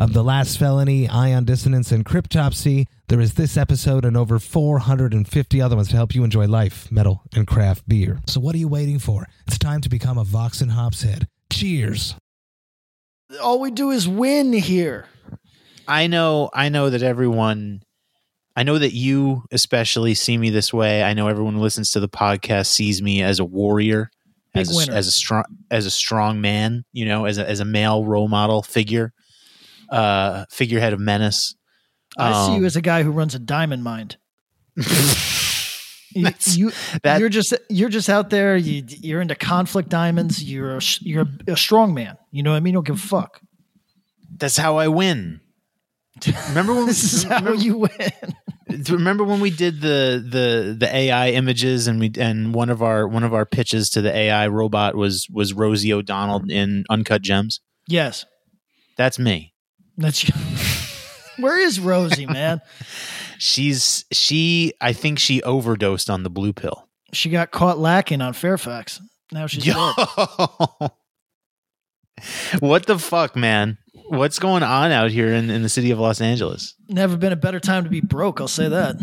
of The Last Felony, Ion Dissonance, and Cryptopsy. There is this episode and over 450 other ones to help you enjoy life, metal, and craft beer. So what are you waiting for? It's time to become a Vox and Hops head. Cheers. All we do is win here. I know I know that everyone I know that you especially see me this way. I know everyone who listens to the podcast sees me as a warrior, Big as a, winner. as a strong as a strong man, you know, as a as a male role model figure, uh figurehead of menace. I see Um, you as a guy who runs a diamond mine. you, you, you're just you're just out there. You, you're into conflict diamonds. You're a, you're a, strong man. You know what I mean? You don't give a fuck. That's how I win. Remember when This is how you win. remember when we did the the the AI images and we and one of our one of our pitches to the AI robot was was Rosie O'Donnell in Uncut Gems. Yes, That's me. That's. Where is Rosie, man? She's she I think she overdosed on the blue pill. She got caught lacking on Fairfax. Now she's Yo. dead. what the fuck, man? What's going on out here in, in the city of Los Angeles? Never been a better time to be broke. I'll say that.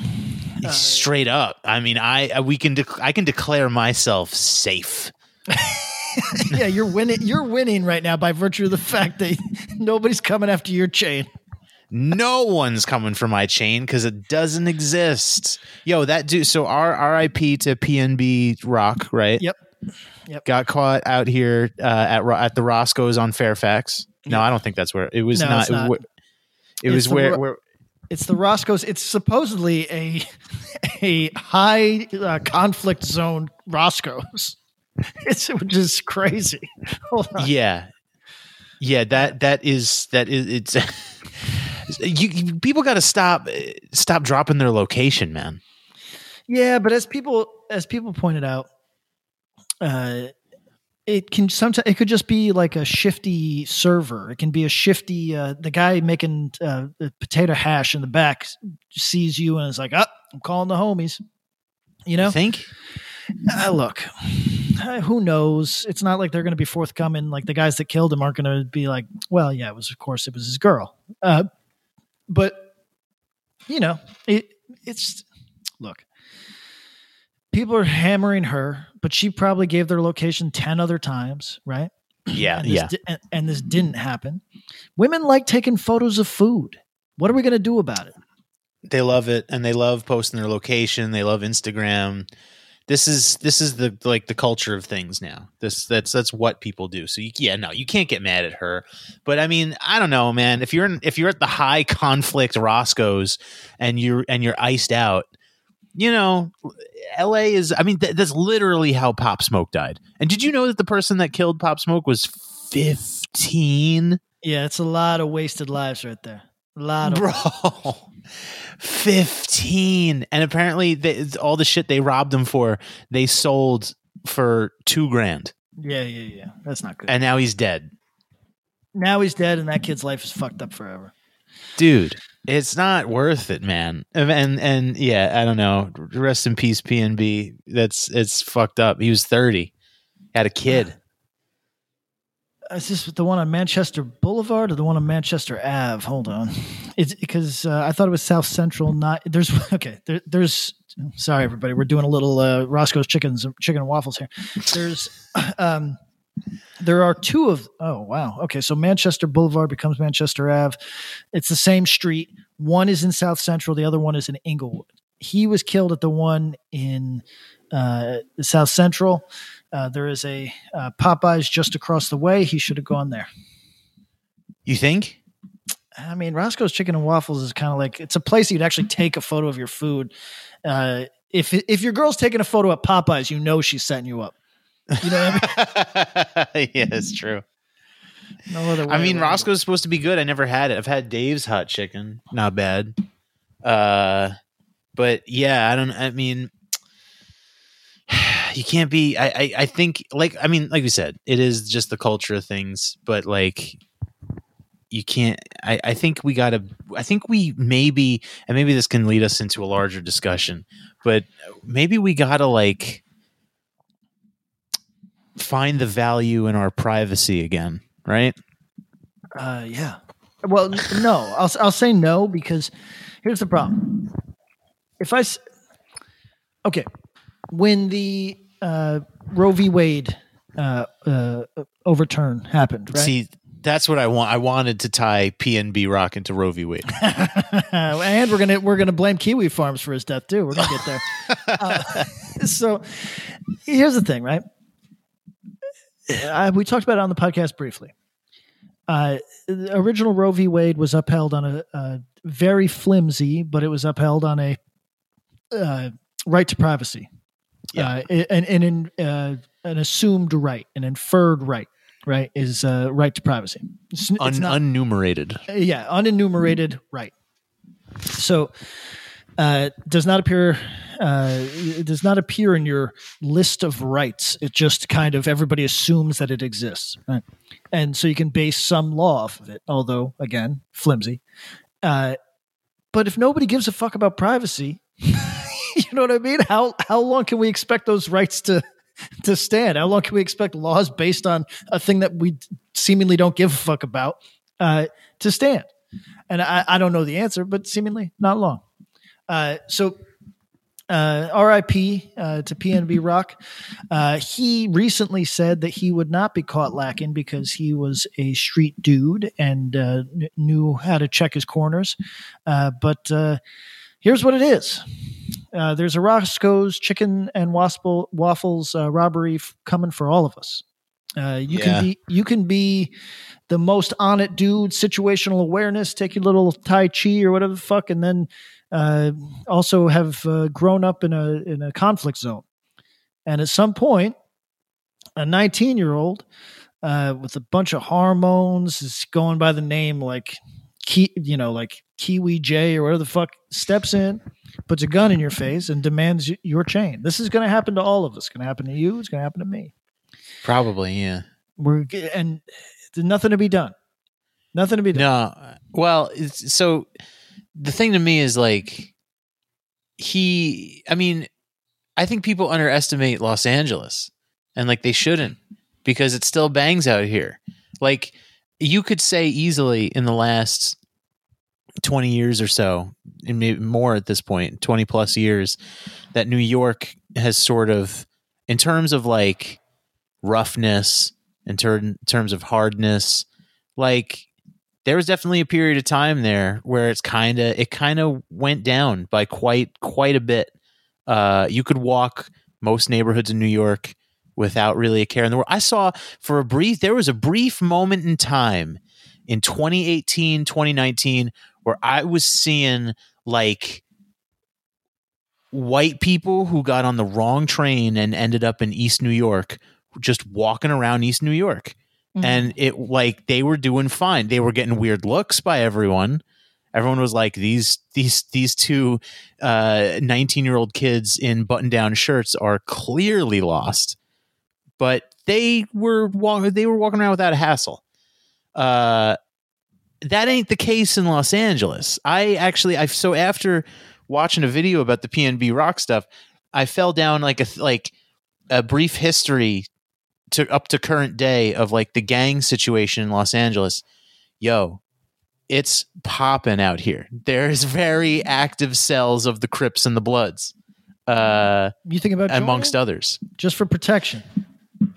Uh, Straight up. I mean, I we can dec- I can declare myself safe. yeah, you're winning. You're winning right now by virtue of the fact that nobody's coming after your chain. No one's coming for my chain because it doesn't exist. Yo, that dude. So our RIP to PNB Rock, right? Yep. Yep. Got caught out here uh, at at the Roscoe's on Fairfax. No, I don't think that's where it was. No, not. not. It, was the where, where It's the Roscoe's. It's supposedly a a high uh, conflict zone Roscoe's. It's which is crazy. Hold on. yeah yeah that that is that is it's you, you people got to stop stop dropping their location man Yeah, but as people as people pointed out, uh, it can sometimes it could just be like a shifty server. It can be a shifty. Uh, the guy making uh, the potato hash in the back sees you and is like, "Up, I'm calling the homies." You know, you think Uh, look, uh, who knows? It's not like they're going to be forthcoming. Like the guys that killed him aren't going to be like, well, yeah, it was, of course, it was his girl. Uh, but, you know, it, it's, look, people are hammering her, but she probably gave their location 10 other times, right? yeah And yeah di- and, and this didn't happen. Women like taking photos of food. What are we going to do about it? they love it and they love posting their location they love instagram this is this is the like the culture of things now. This that's that's what people do. So you, yeah no you can't get mad at her. But i mean i don't know man. If you're in, if you're at the high conflict roscoe's and you're and you're iced out you know la is i mean th- that's literally how pop smoke died. And did you know that the person that killed pop smoke was 15 Yeah, it's a lot of wasted lives right there. Lot of bro. 15 and apparently they, all the shit they robbed him for they sold for two grand. Yeah, yeah, yeah. That's not good. and now he's dead. Now he's dead, and that kid's life is fucked up forever. dude it's not worth it man. And and, and yeah i don't know. Rest in peace pnb that's it's fucked up. He was 30 had a kid Is this the one on Manchester Boulevard or the one on Manchester Ave? Hold on, it's because uh, I thought it was South Central. Not there's okay. There, there's sorry everybody. We're doing a little uh, Roscoe's chickens, chicken and waffles here. There's um, there are two of oh wow okay so Manchester Boulevard becomes Manchester Ave. It's the same street. One is in South Central. The other one is in Inglewood. He was killed at the one in uh, South Central. Uh, there is a uh, Popeyes just across the way. He should have gone there. you think I mean, Roscoe's Chicken and Waffles is kind of like it's a place you'd actually take a photo of your food. Uh, if if your girl's taking a photo at Popeyes, you know she's setting you up. You know what I mean? yeah it's true No other way. I mean, around. Roscoe's supposed to be good. I never had it. I've had Dave's hot chicken. Not bad. Uh, but yeah, I don't. I mean, you can't be. I, I. I think like. I mean, like we said, it is just the culture of things. But like, you can't. I. I think we gotta. I think we maybe, and maybe this can lead us into a larger discussion. But maybe we gotta like find the value in our privacy again, right? Uh, yeah. Well, no, I'll I'll say no because here's the problem. If I okay, when the uh, Roe v. Wade uh, uh, overturn happened, right? See, that's what I want. I wanted to tie PNB Rock into Roe v. Wade. and we're gonna we're gonna blame Kiwi Farms for his death too. We're gonna get there. uh, so here's the thing, right? I, we talked about it on the podcast briefly. Uh, the original Roe v. Wade was upheld on a, a very flimsy, but it was upheld on a uh, right to privacy, Yeah. uh, and and in, uh, an assumed right, an inferred right, right is uh, right to privacy. It's, it's Un- not- unnumerated. yeah, unenumerated right. So uh, does not appear uh, it does not appear in your list of rights. It just kind of everybody assumes that it exists, right? and so you can base some law off of it. Although again, flimsy. Uh, but if nobody gives a fuck about privacy, know what I mean? How how long can we expect those rights to to stand? How long can we expect laws based on a thing that we seemingly don't give a fuck about uh, to stand? And I, I don't know the answer, but seemingly not long. Uh, so, uh, RIP uh, to PNB Rock. Uh, he recently said that he would not be caught lacking because he was a street dude and uh, kn- knew how to check his corners. Uh, but uh, here's what it is. Uh, there's a Roscoe's Chicken and Waffle, Waffles uh, robbery f- coming for all of us. Uh, you Yeah. can be you can be the most on it dude, situational awareness, take your little Tai Chi or whatever the fuck, and then uh, also have uh, grown up in a in a conflict zone. And at some point, a 19 year old uh, with a bunch of hormones is going by the name like you know, like Kiwi J or whatever the fuck, steps in, puts a gun in your face, and demands your chain. This is going to happen to all of us. It's going to happen to you. It's going to happen to me. Probably, yeah. We're and there's nothing to be done. Nothing to be done. No, well, it's, so the thing to me is like he. I mean, I think people underestimate Los Angeles, and like they shouldn't because it still bangs out here. Like you could say easily in the last twenty years or so, and maybe more at this point, twenty plus years, that New York has sort of, in terms of like roughness, in ter- terms of hardness, like there was definitely a period of time there where it's kind of it kind of went down by quite quite a bit. Uh, you could walk most neighborhoods in New York without really a care in the world. I saw for a brief there was a brief moment in time in 2018, 2019 where I was seeing like white people who got on the wrong train and ended up in East New York just walking around East New York Mhm. and it like they were doing fine. They were getting weird looks by everyone. Everyone was like these these these two uh 19-year-old kids in button-down shirts are clearly lost. But they were walking they were walking around without a hassle. Uh that ain't the case in Los Angeles. I actually I so after watching a video about the PNB rock stuff, I fell down like a like a brief history to up to current day of like the gang situation in Los Angeles, yo, it's popping out here. There's very active cells of the Crips and the Bloods, uh, you think about amongst others. just for protection.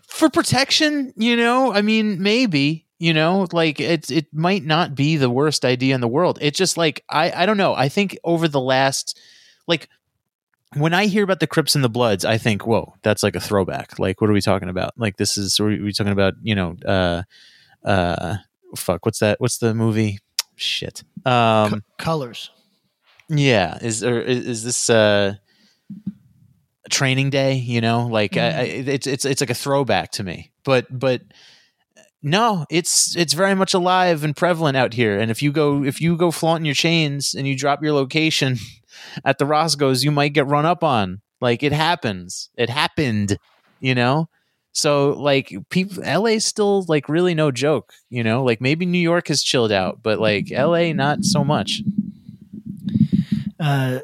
For protection, you know, I mean, maybe, you know, like it's it might not be the worst idea in the world. It's just like I I don't know. I think over the last like when I hear about the Crips and the Bloods, I think, whoa, that's like a throwback. Like, what are we talking about? Like, this is, are we talking about, you know, uh, uh, fuck, what's that? What's the movie? Shit. Um, Colors. yeah. Is, or is, is this, uh, training day, you know, like I, I, it's, it's, it's like a throwback to me, but, but No, it's it's very much alive and prevalent out here. And if you go if you go flaunting your chains and you drop your location at the Roscoe's, you might get run up on. Like it happens. It happened, you know? So like people LA's still like really no joke, you know? Like maybe New York has chilled out, but like LA not so much. Uh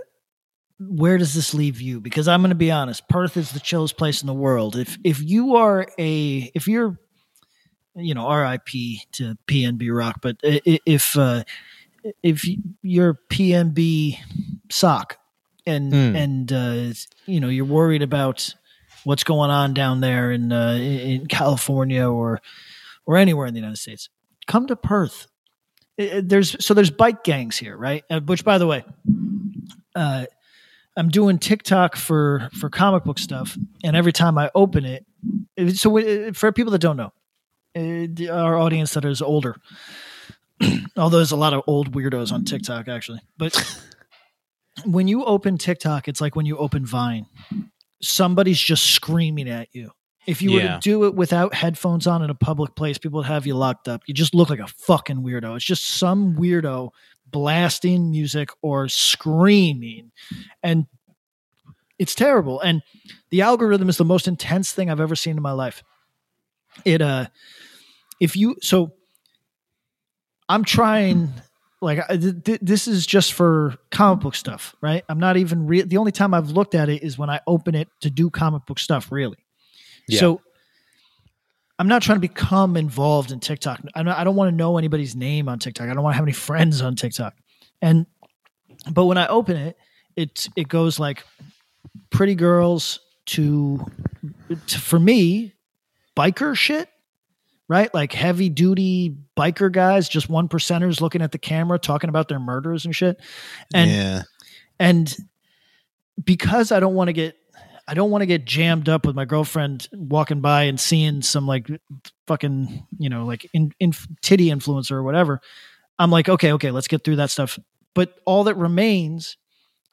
where does this leave you? Because I'm going to be honest, Perth is the chillest place in the world. If if you are a if you're you know RIP to PNB Rock, but if uh, if you're PNB sock and mm. and uh, you know you're worried about what's going on down there in uh, in California or or anywhere in the United States, come to Perth. There's so there's bike gangs here, right? Uh, which, by the way, uh, I'm doing TikTok for for comic book stuff, and every time I open it, so for people that don't know, uh, our audience that is older, although there's a lot of old weirdos on TikTok actually, but when you open TikTok, it's like when you open Vine. Somebody's just screaming at you. If you yeah. were to do it without headphones on in a public place, people would have you locked up. You just look like a fucking weirdo. It's just some weirdo blasting music or screaming. And it's terrible. And the algorithm is the most intense thing I've ever seen in my life. It uh if you so I'm trying like th- th- this is just for comic book stuff, right? I'm not even re- the only time I've looked at it is when I open it to do comic book stuff, really. Yeah. So I'm not trying to become involved in TikTok. I don't, I don't want to know anybody's name on TikTok. I don't want to have any friends on TikTok. And but when I open it, it it goes like pretty girls to, to for me biker shit right? Like heavy duty biker guys, just one percenters looking at the camera talking about their murders and shit. And yeah. and because I don't want to get I don't want to get jammed up with my girlfriend walking by and seeing some like fucking, you know, like in, in titty influencer or whatever. I'm like, okay, okay, let's get through that stuff. But all that remains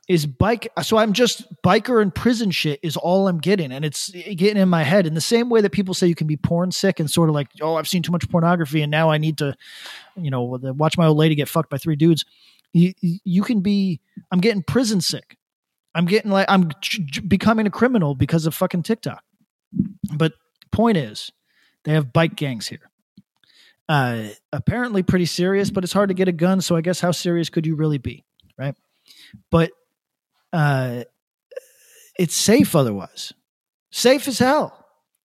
is bike so i'm just biker and prison shit is all i'm getting and it's getting in my head. In the same way that people say you can be porn sick and sort of like oh i've seen too much pornography and now i need to you know watch my old lady get fucked by three dudes. You, you can be i'm getting prison sick. I'm getting like i'm becoming a criminal because of fucking tiktok. But point is they have bike gangs here. Uh apparently pretty serious but it's hard to get a gun so i guess how serious could you really be right? But uh, it's safe otherwise. Safe as hell.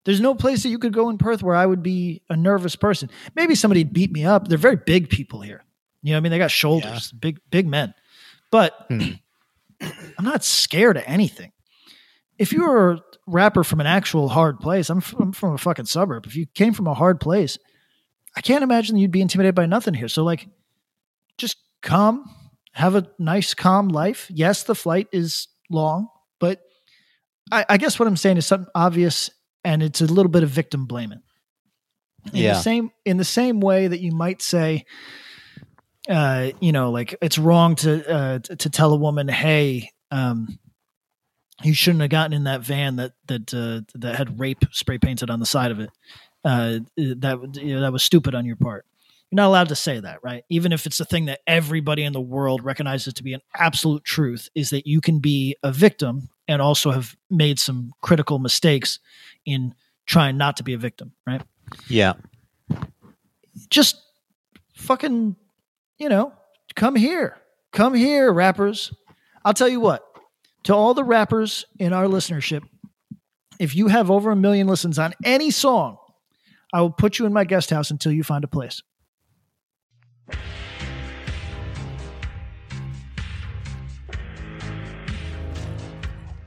There's no place that you could go in Perth where I would be a nervous person. Maybe somebody'd beat me up. They're very big people here. You know, I mean, they got shoulders, yeah. big, big men. But hmm. I'm not scared of anything. If you were a rapper from an actual hard place, I'm from, I'm from a fucking suburb. If you came from a hard place, I can't imagine you'd be intimidated by nothing here. So, like, just come, have a nice, calm life. Yes, the flight is long, but I, I guess what I'm saying is something obvious, and it's a little bit of victim blaming. In yeah. the same in the same way that you might say, uh, you know, like it's wrong to uh, to tell a woman, "Hey, um, you shouldn't have gotten in that van that that uh, that had rape spray painted on the side of it. Uh, that you know, that was stupid on your part." You're not allowed to say that, right? Even if it's a thing that everybody in the world recognizes to be an absolute truth, is that you can be a victim and also have made some critical mistakes in trying not to be a victim, right? Yeah. Just fucking, you know, come here. Come here, rappers. I'll tell you what, to all the rappers in our listenership, if you have over a million listens on any song, I will put you in my guest house until you find a place.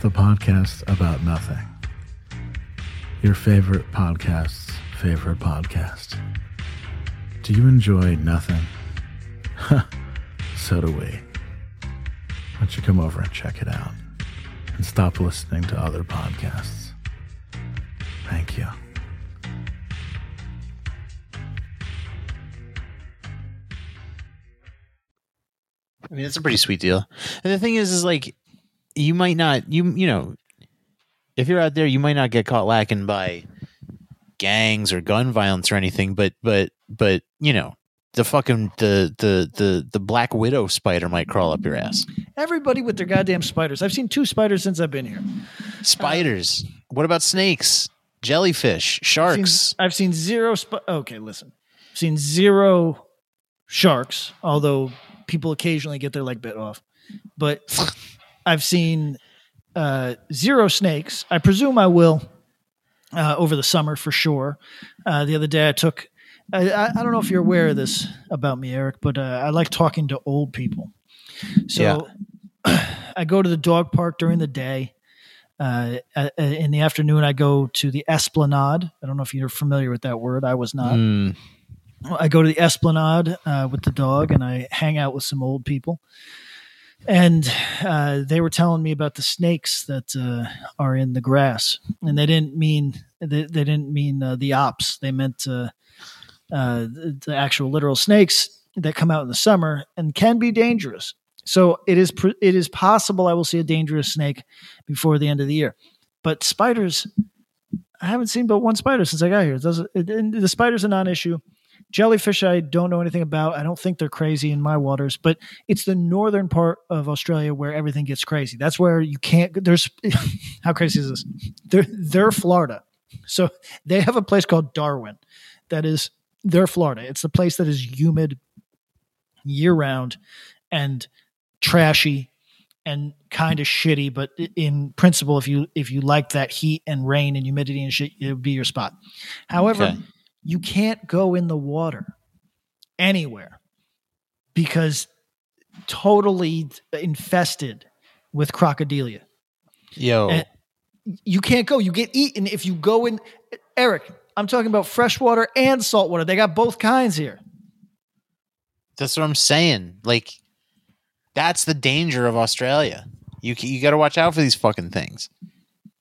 The podcast about nothing. Your favorite podcasts favorite podcast. Do you enjoy nothing? so do we. Why don't you come over and check it out and stop listening to other podcasts? Thank you. I mean, it's a pretty sweet deal. And the thing is, is like, you might not, you you know, if you're out there, you might not get caught lacking by gangs or gun violence or anything, but but but you know, the fucking the the the the black widow spider might crawl up your ass. Everybody with their goddamn spiders. I've seen two spiders since I've been here. Spiders. what about snakes? Jellyfish, I've sharks. seen, I've seen zero. Sp- okay, listen. I've seen zero sharks, although people occasionally get their leg bit off. But I've seen uh, zero snakes. I presume I will uh, over the summer for sure. Uh, the other day I took. I, I I don't know if you're aware of this about me, Eric, but uh, I like talking to old people. So I go to the dog park during the day. Uh, uh, in the afternoon, I go to the Esplanade. I don't know if you're familiar with that word. I was not. Mm, I go to the Esplanade uh, with the dog, and I hang out with some old people. And uh, they were telling me about the snakes that uh, are in the grass, and they didn't mean they, they didn't mean uh, the ops. They meant uh, uh, the, actual literal snakes that come out in the summer and can be dangerous. So it is pr- it is possible I will see a dangerous snake before the end of the year. But spiders, I haven't seen but one spider since I got here. It it, the spiders are non-issue. Jellyfish, I don't know anything about. I don't think they're crazy in my waters, but it's the northern part of Australia where everything gets crazy. That's where you can't. There's how crazy is this? They're they're Florida, so they have a place called Darwin, that is they're Florida. It's the place that is humid year round and trashy and kind of shitty. But in principle, if you if you like that heat and rain and humidity and shit, it would be your spot. However Okay. You can't go in the water anywhere because totally infested with crocodilia. yo, And you can't go. You get eaten if you go in. Eric, I'm talking about freshwater and saltwater. They got both kinds here. that's what I'm saying. Like, that's the danger of Australia. You you got to watch out for these fucking things.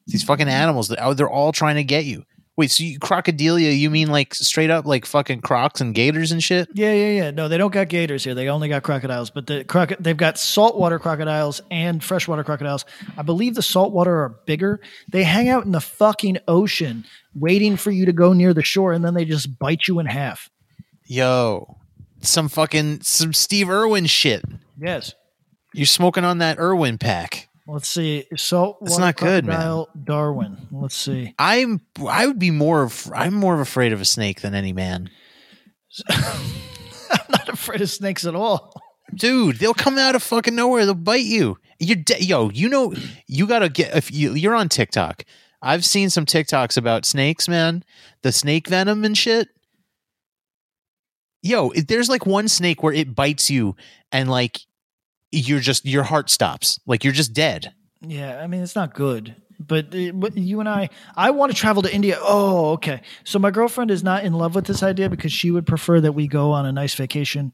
These fucking animals. They're they're all trying to get you. Wait, so you, crocodilia? You mean like straight up like fucking crocs and gators and shit? Yeah, yeah, yeah. No, they don't got gators here. They only got crocodiles. But the croc- they've got saltwater crocodiles and freshwater crocodiles. I believe the saltwater are bigger. They hang out in the fucking ocean, waiting for you to go near the shore, and then they just bite you in half. Yo, some fucking some Steve Irwin shit. Yes. You're smoking on that Irwin pack. Let's see. Saltwater not good, man. Darwin. Let's see. I'm I would be more of I'm more of afraid of a snake than any man. I'm not afraid of snakes at all. Dude, they'll come out of fucking nowhere. They'll bite you. You're de- yo. You know, you gotta get if you you're on TikTok. I've seen some TikToks about snakes, man. The snake venom and shit. Yo, there's like one snake where it bites you and like you're just your heart stops. Like you're just dead. Yeah, I mean it's not good. But, uh, but you and I, I want to travel to India. Oh, okay. So my girlfriend is not in love with this idea because she would prefer that we go on a nice vacation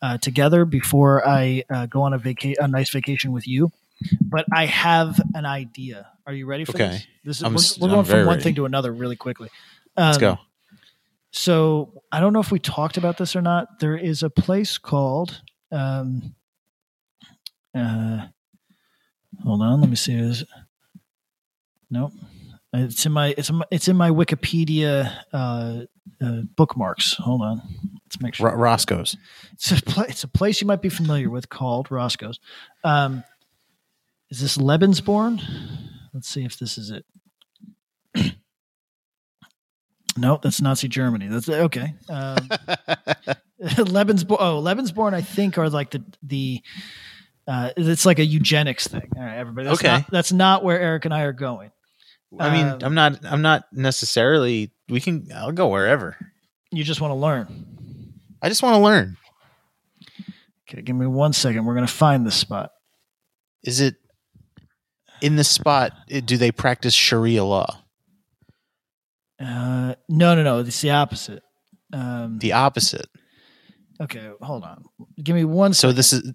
uh, together before I uh, go on a vaca- a nice vacation with you. But I have an idea. Are you ready for Okay. this? This is we're, we're going from one ready. thing to another really quickly. Let's Um, go. So I don't know if we talked about this or not. There is a place called. Um, uh, hold on, let me see. Is nope. It's in my it's in my, it's in my Wikipedia uh, uh, bookmarks. Hold on, let's make sure. Ro- Roscoe's. It's a, pla it's a place you might be familiar with called Roscoe's. Um, is this Lebensborn? Let's see if this is it. no, that's Nazi Germany. That's okay. Um, Lebensborn. Oh, Lebensborn. I think are like the the. Uh, it's like a eugenics thing. All right, everybody. That's Okay. Not, that's not where Eric and I are going. I mean, Um, I'm not. I'm not necessarily. We can. I'll go wherever. You just want to learn. I just want to learn. Okay, give me one second. We're gonna find this spot. Is it in the spot? eh, Do they practice Sharia law? Uh, no, no, no. It's the opposite. Um, The opposite. Okay, hold on. Give me one. So second. this is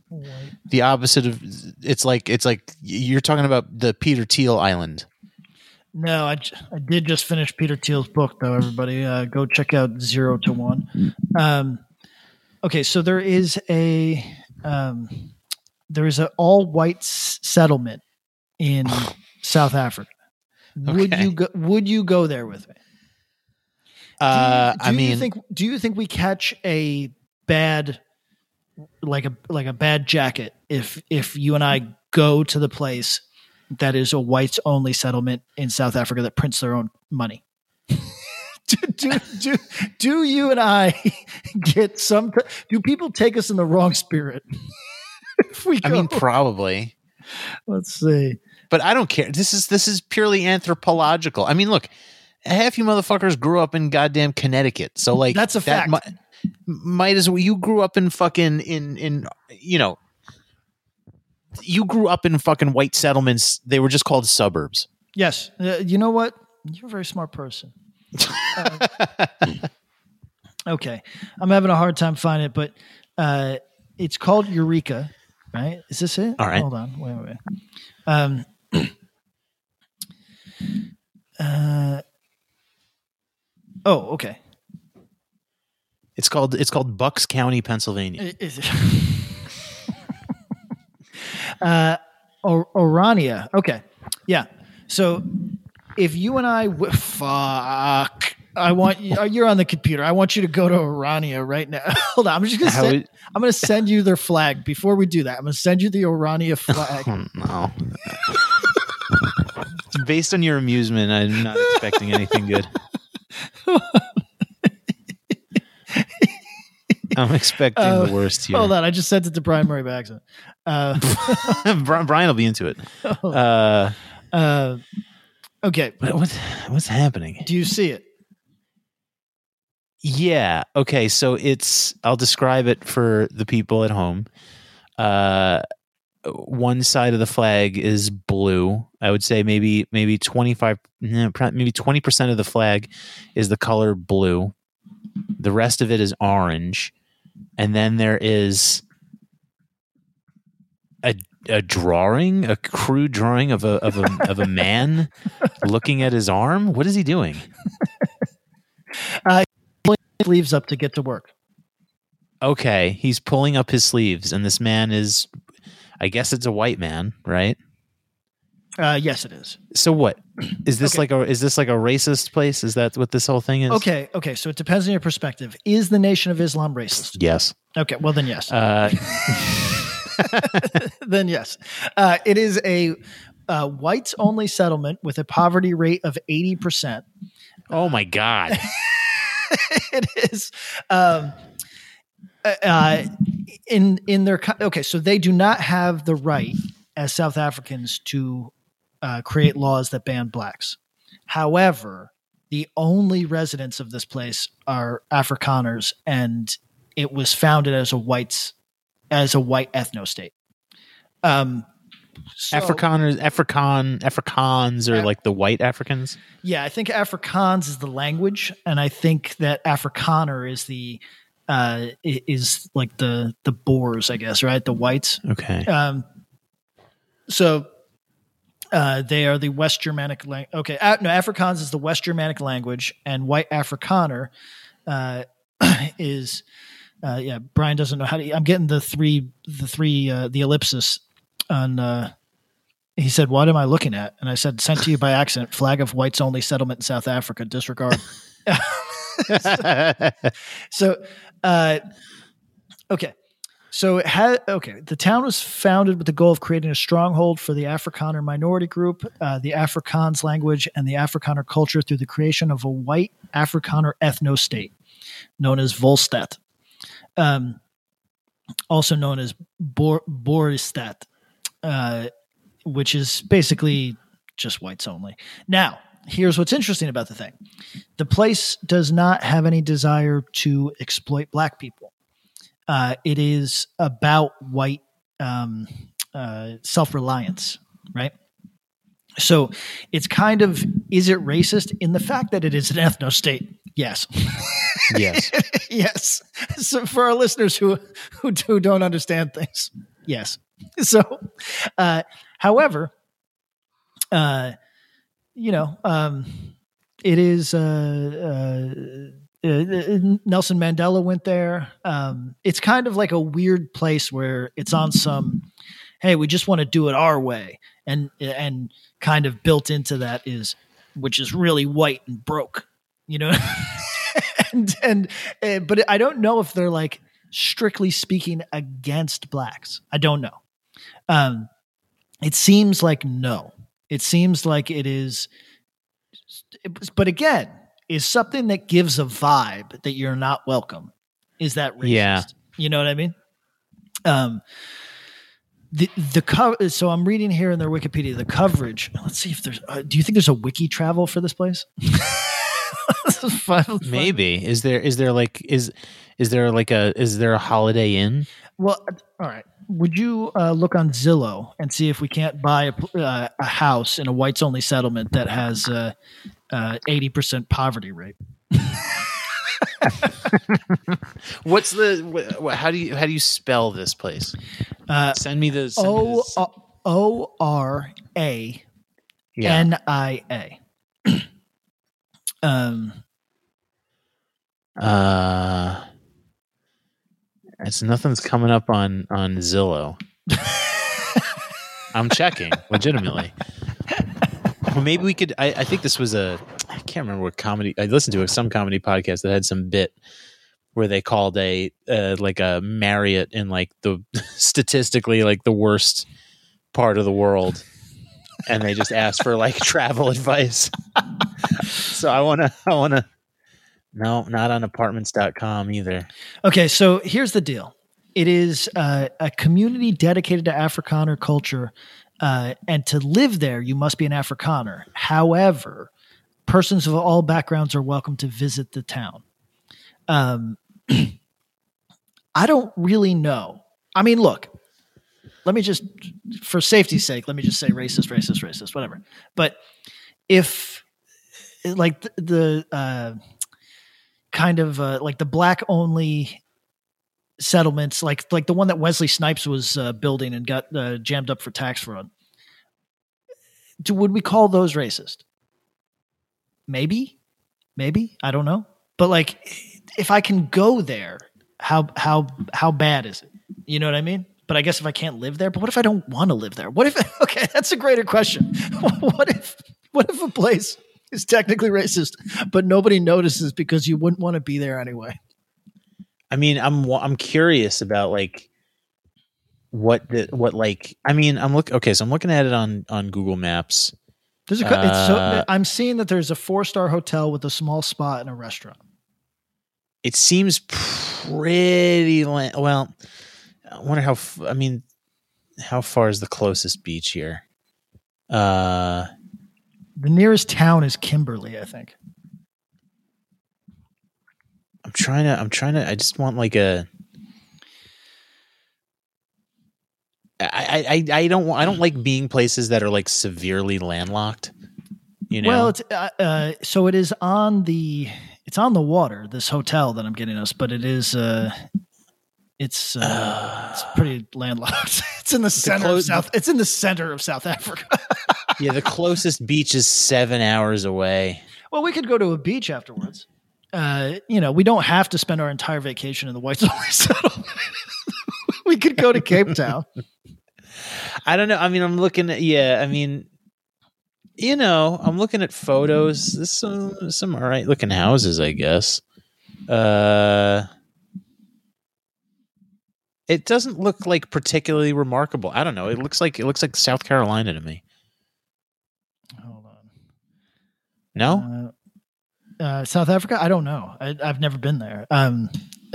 the opposite of. It's like it's like you're talking about the Peter Thiel Island. No, I, I did just finish Peter Thiel's book, though. Everybody, uh, go check out Zero to One. Um, okay, so there is a um, there is an all white s- settlement in South Africa. Would you go? Would you go there with me? Do you- Uh, do I you mean, think do you think we catch a bad like a like a bad jacket if if you and I go to the place that is a whites only settlement in South Africa that prints their own money? do, do, do, do you and I get some? Do people take us in the wrong spirit? if we I mean, probably, let's see. but I don't care. This is this is purely anthropological. I mean, look, half you motherfuckers grew up in goddamn Connecticut, so like That's a that fact. mi- might as well. You grew up in fucking in in you know. You grew up in fucking white settlements. They were just called suburbs. Yes, uh, you know what? You're a very smart person. Uh, okay, I'm having a hard time finding it, but uh, it's called Eureka, right? Is this it? All right. Hold on. Wait, wait. wait. Um, uh, oh, okay. It's called it's called Bucks County, Pennsylvania. Is it? uh, or- Orania. Okay. Yeah. So if you and I, w- fuck, I want you, you're on the computer. I want you to go to Orania right now. Hold on. I'm just How send, I'm going to send you their flag before we do that. I'm going to send you the Orania flag. Oh, no. Based on your amusement, I'm not expecting anything good. I'm expecting Uh, the worst here. Hold on. I just sent it to Brian Murray by accident. Uh, Brian will be into it. Uh, uh, okay. what, what, what's happening? Do you see it? Yeah. Okay. So it's. I'll describe it for the people at home. Uh, one side of the flag is blue. I would say maybe maybe twenty five, maybe twenty percent of the flag is the color blue. The rest of it is orange, and then there is a a drawing, a crude drawing of a of a of a man looking at his arm. What is he doing? Uh, sleeves up to get to work. okay, he's pulling up his sleeves, and this man is, I guess it's a white man, right? Uh, yes, it is. So what is this Okay. like a is this like a racist place? Is that what this whole thing is? Okay, okay. So it depends on your perspective. Is the Nation of Islam racist? Yes. Okay, well then yes. Uh, then yes. Uh, it is a uh, whites only settlement with a poverty rate of eighty percent. oh my god. it is. Um, uh, in in their okay, so they do not have the right as South Africans to uh, create laws that ban blacks. However, the only residents of this place are Afrikaners, and it was founded as a whites as a white ethno state. Um, so- Afrikaners, Afrikaan, Afrikaans are Af- like the white Africans. Yeah, I think Afrikaans is the language, and I think that Afrikaner is the uh is like the the Boers, I guess, right? The whites. Okay. Um, so uh, they are the West Germanic language. Okay, uh, no, Afrikaans is the West Germanic language, and White Afrikaner uh, is. Uh, yeah, Brian doesn't know how to. I'm getting the three, the three, uh, the ellipsis on. Uh, he said, "What am I looking at?" And I said, "Sent to you by accident. Flag of whites only settlement in South Africa. Disregard." So, uh, okay. So it had okay. The town was founded with the goal of creating a stronghold for the Afrikaner minority group, uh, the Afrikaans language, and the Afrikaner culture through the creation of a white Afrikaner ethno state known as Volkstaat, um, also known as Bor- uh, which is basically just whites only. Now, here's what's interesting about the thing: the place does not have any desire to exploit black people uh, it is about white um, uh, self reliance, right? So it's kind of is it racist in the fact that it is an ethno state? Yes. Yes. yes. So for our listeners who who, who don't understand things, yes. So, uh, however, uh, you know, um, it is. Uh, uh, uh, Nelson Mandela went there. Um, it's kind of like a weird place where it's on some. Hey, we just want to do it our way, and and kind of built into that is, which is really white and broke, you know. and and uh, but I don't know if they're like strictly speaking against blacks. I don't know. Um, it seems like no. It seems like it is, but again, is something that gives a vibe that you're not welcome. Is that racist? Yeah. You know what I mean? Um, the the cover. So I'm reading here in their Wikipedia the coverage. Let's see if there's. Uh, do you think there's a wiki travel for this place? Fun- fun. Maybe is there is there like is is there like a is there a Holiday Inn? Well, all right. Would you uh, look on Zillow and see if we can't buy a, uh, a house in a whites only settlement that has eighty percent poverty rate? What's the wh- wh- how do you how do you spell this place? Uh, Send me the send me O the- O R A yeah. N I A. Um. Uh, it's nothing's coming up on on Zillow. I'm checking legitimately. Well, maybe we could. I, I think this was a. I can't remember what comedy. I listened to some comedy podcast that had some bit where they called a uh, like a Marriott in like the statistically like the worst part of the world, and they just asked for like travel advice. so I want to. I want to. No, not on apartments.com either. Okay, so here's the deal. It is uh, a community dedicated to Afrikaner culture, uh, and to live there, you must be an Afrikaner. However, persons of all backgrounds are welcome to visit the town. Um, I don't really know. I mean, look, let me just, for safety's sake, let me just say racist, racist, racist, whatever. But if, like, the, the uh, kind of uh, like the black only settlements, like like the one that Wesley Snipes was uh, building and got uh, jammed up for tax fraud. Do, would we call those racist? Maybe, maybe I don't know. But like, if I can go there, how how how bad is it? You know what I mean? But I guess if I can't live there, but what if I don't want to live there? What if? Okay, that's a greater question. what if? What if a place is technically racist, but nobody notices because you wouldn't want to be there anyway? I mean, I'm I'm curious about like what the what like I mean, I'm look okay, so I'm looking at it on on Google Maps. There's a. it's so, Uh, I'm seeing that there's a four star hotel with a small spot and a restaurant. It seems pretty la- well. I wonder how I mean, how far is the closest beach here? Uh, The nearest town is Kimberley, I think. I'm trying to. I'm trying to. I just want like a. I I I don't I don't like being places that are like severely landlocked. You know, Well, it's uh, uh, so it is on the it's on the water. This hotel that I'm getting us, but it is uh, it's uh, it's pretty landlocked. it's in the center clo- of South. It's in the center of South Africa. yeah, the closest beach is seven hours away. well, we could go to a beach afterwards. Uh, you know, we don't have to spend our entire vacation in the White settlement. we could go to Cape Town. I don't know. I mean, I'm looking at yeah. I mean, you know, I'm looking at photos. There's some some all right looking houses, I guess. Uh, it doesn't look like particularly remarkable. I don't know. It looks like it looks like South Carolina to me. Hold on. No, Uh, uh, South Africa? I don't know. I, I've never been there. Um,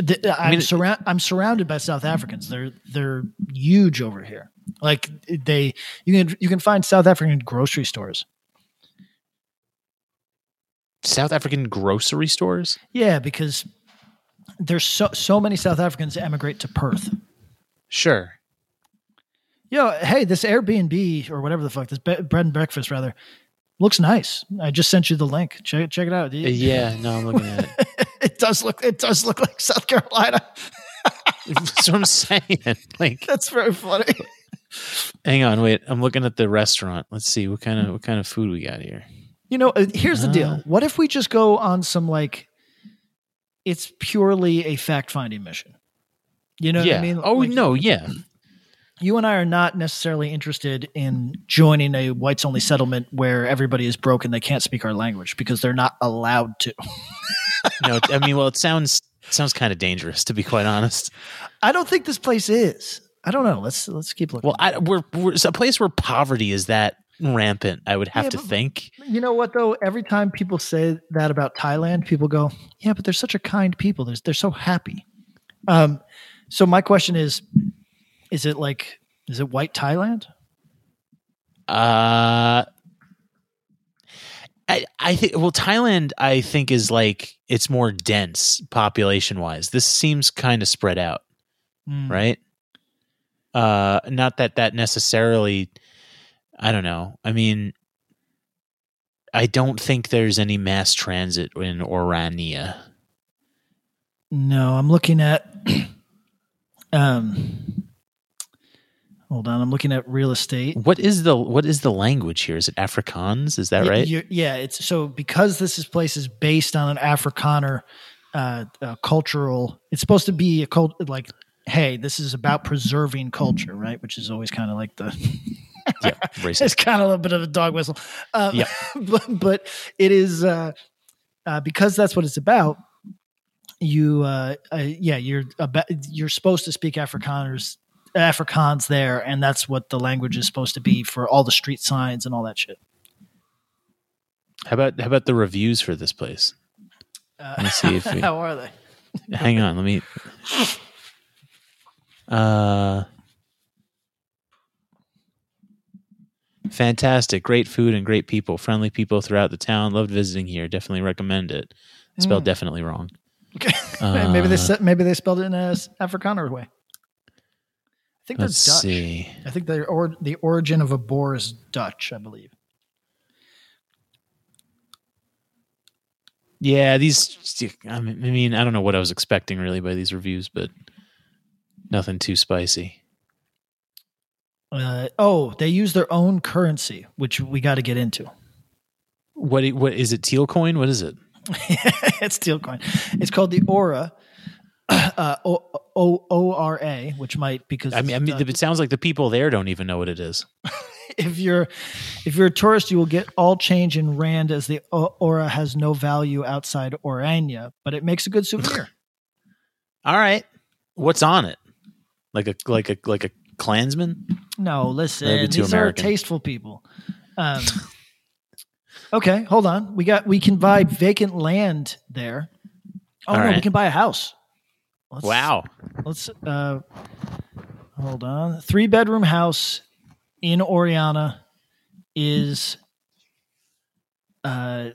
th- I'm, mean- surround- I'm surrounded by South Africans. They're they're huge over here. Like they, you can you can find South African grocery stores. South African grocery stores. Yeah, because there's so so many South Africans emigrate to Perth. Sure. Yo, hey, this Airbnb or whatever the fuck, this be- bread and breakfast rather, looks nice. I just sent you the link. Check check it out. Uh, Yeah, no, I'm looking at it. it does look it does look like South Carolina. That's what I'm saying. Like, That's very funny. hang on, wait. I'm looking at the restaurant. Let's see what kind of what kind of food we got here. You know, uh, here's the Uh. deal. What if we just go on some like it's purely a fact-finding mission. You know yeah. what I mean? oh Like, no, yeah. you and I are not necessarily interested in joining a whites only settlement where everybody is broken they can't speak our language because they're not allowed to. No, I mean, well, it sounds sounds kind of dangerous to be quite honest. I don't think this place is. I don't know. Let's let's keep looking. Well, I, we're, we're it's a place where poverty is that rampant. I would have Yeah, to but- think. you know what though? Every time people say that about Thailand, people go, "Yeah, but they're such a kind people. They're they're so happy." Um, so my question is, is it like is it white Thailand? Uh, I I think well, Thailand I think is like it's more dense population wise. This seems kind of spread out, Hmm. right? Uh, not that that necessarily. I don't know. I mean, I don't think there's any mass transit in Orania. No, I'm looking at. um, hold on, I'm looking at real estate. What is the what is the language here? Is it Afrikaans? Is that right? yeah, it's so because this is place is based on an Afrikaner uh, uh, cultural. It's supposed to be a cult like, hey, this is about preserving culture, right? Which is always kind of like the. yeah, it's kind of a little bit of a dog whistle. Um, Yeah. but, but it is uh, uh, because that's what it's about. You, uh, uh, yeah, you're about, you're supposed to speak Afrikaners, Afrikaans there, and that's what the language is supposed to be for all the street signs and all that shit. How about how about the reviews for this place? Uh, Let me see if we- how are they? Hang on, let me. Uh, fantastic, great food and great people, friendly people throughout the town. Loved visiting here. Definitely recommend it. Spelled Mm. definitely wrong. maybe they Uh, maybe they spelled it in a Afrikaner way. I think they're Let's Dutch. see. I think the or the origin of a Boer is Dutch, I believe. Yeah, these. I mean, I don't know what I was expecting really by these reviews, but nothing too spicy. Uh, oh, they use their own currency, which we got to get into. What? What is it? Thiel coin? What is it? it's Thiel coin. It's called the Ora. Uh, o, o, O R A, which might because I mean, I mean, Dutch. it sounds like the people there don't even know what it is. if you're if you're a tourist, you will get all change in rand as the O- Ora has no value outside Orania, but it makes a good souvenir. All right, what's on it? Like a like a like a Klansman? No, listen, these American. are tasteful people. Um, okay, hold on. We got we can buy vacant land there. Oh All no, we can buy a house. Let's, Wow. Let's uh, hold on. Three bedroom house in Orania is uh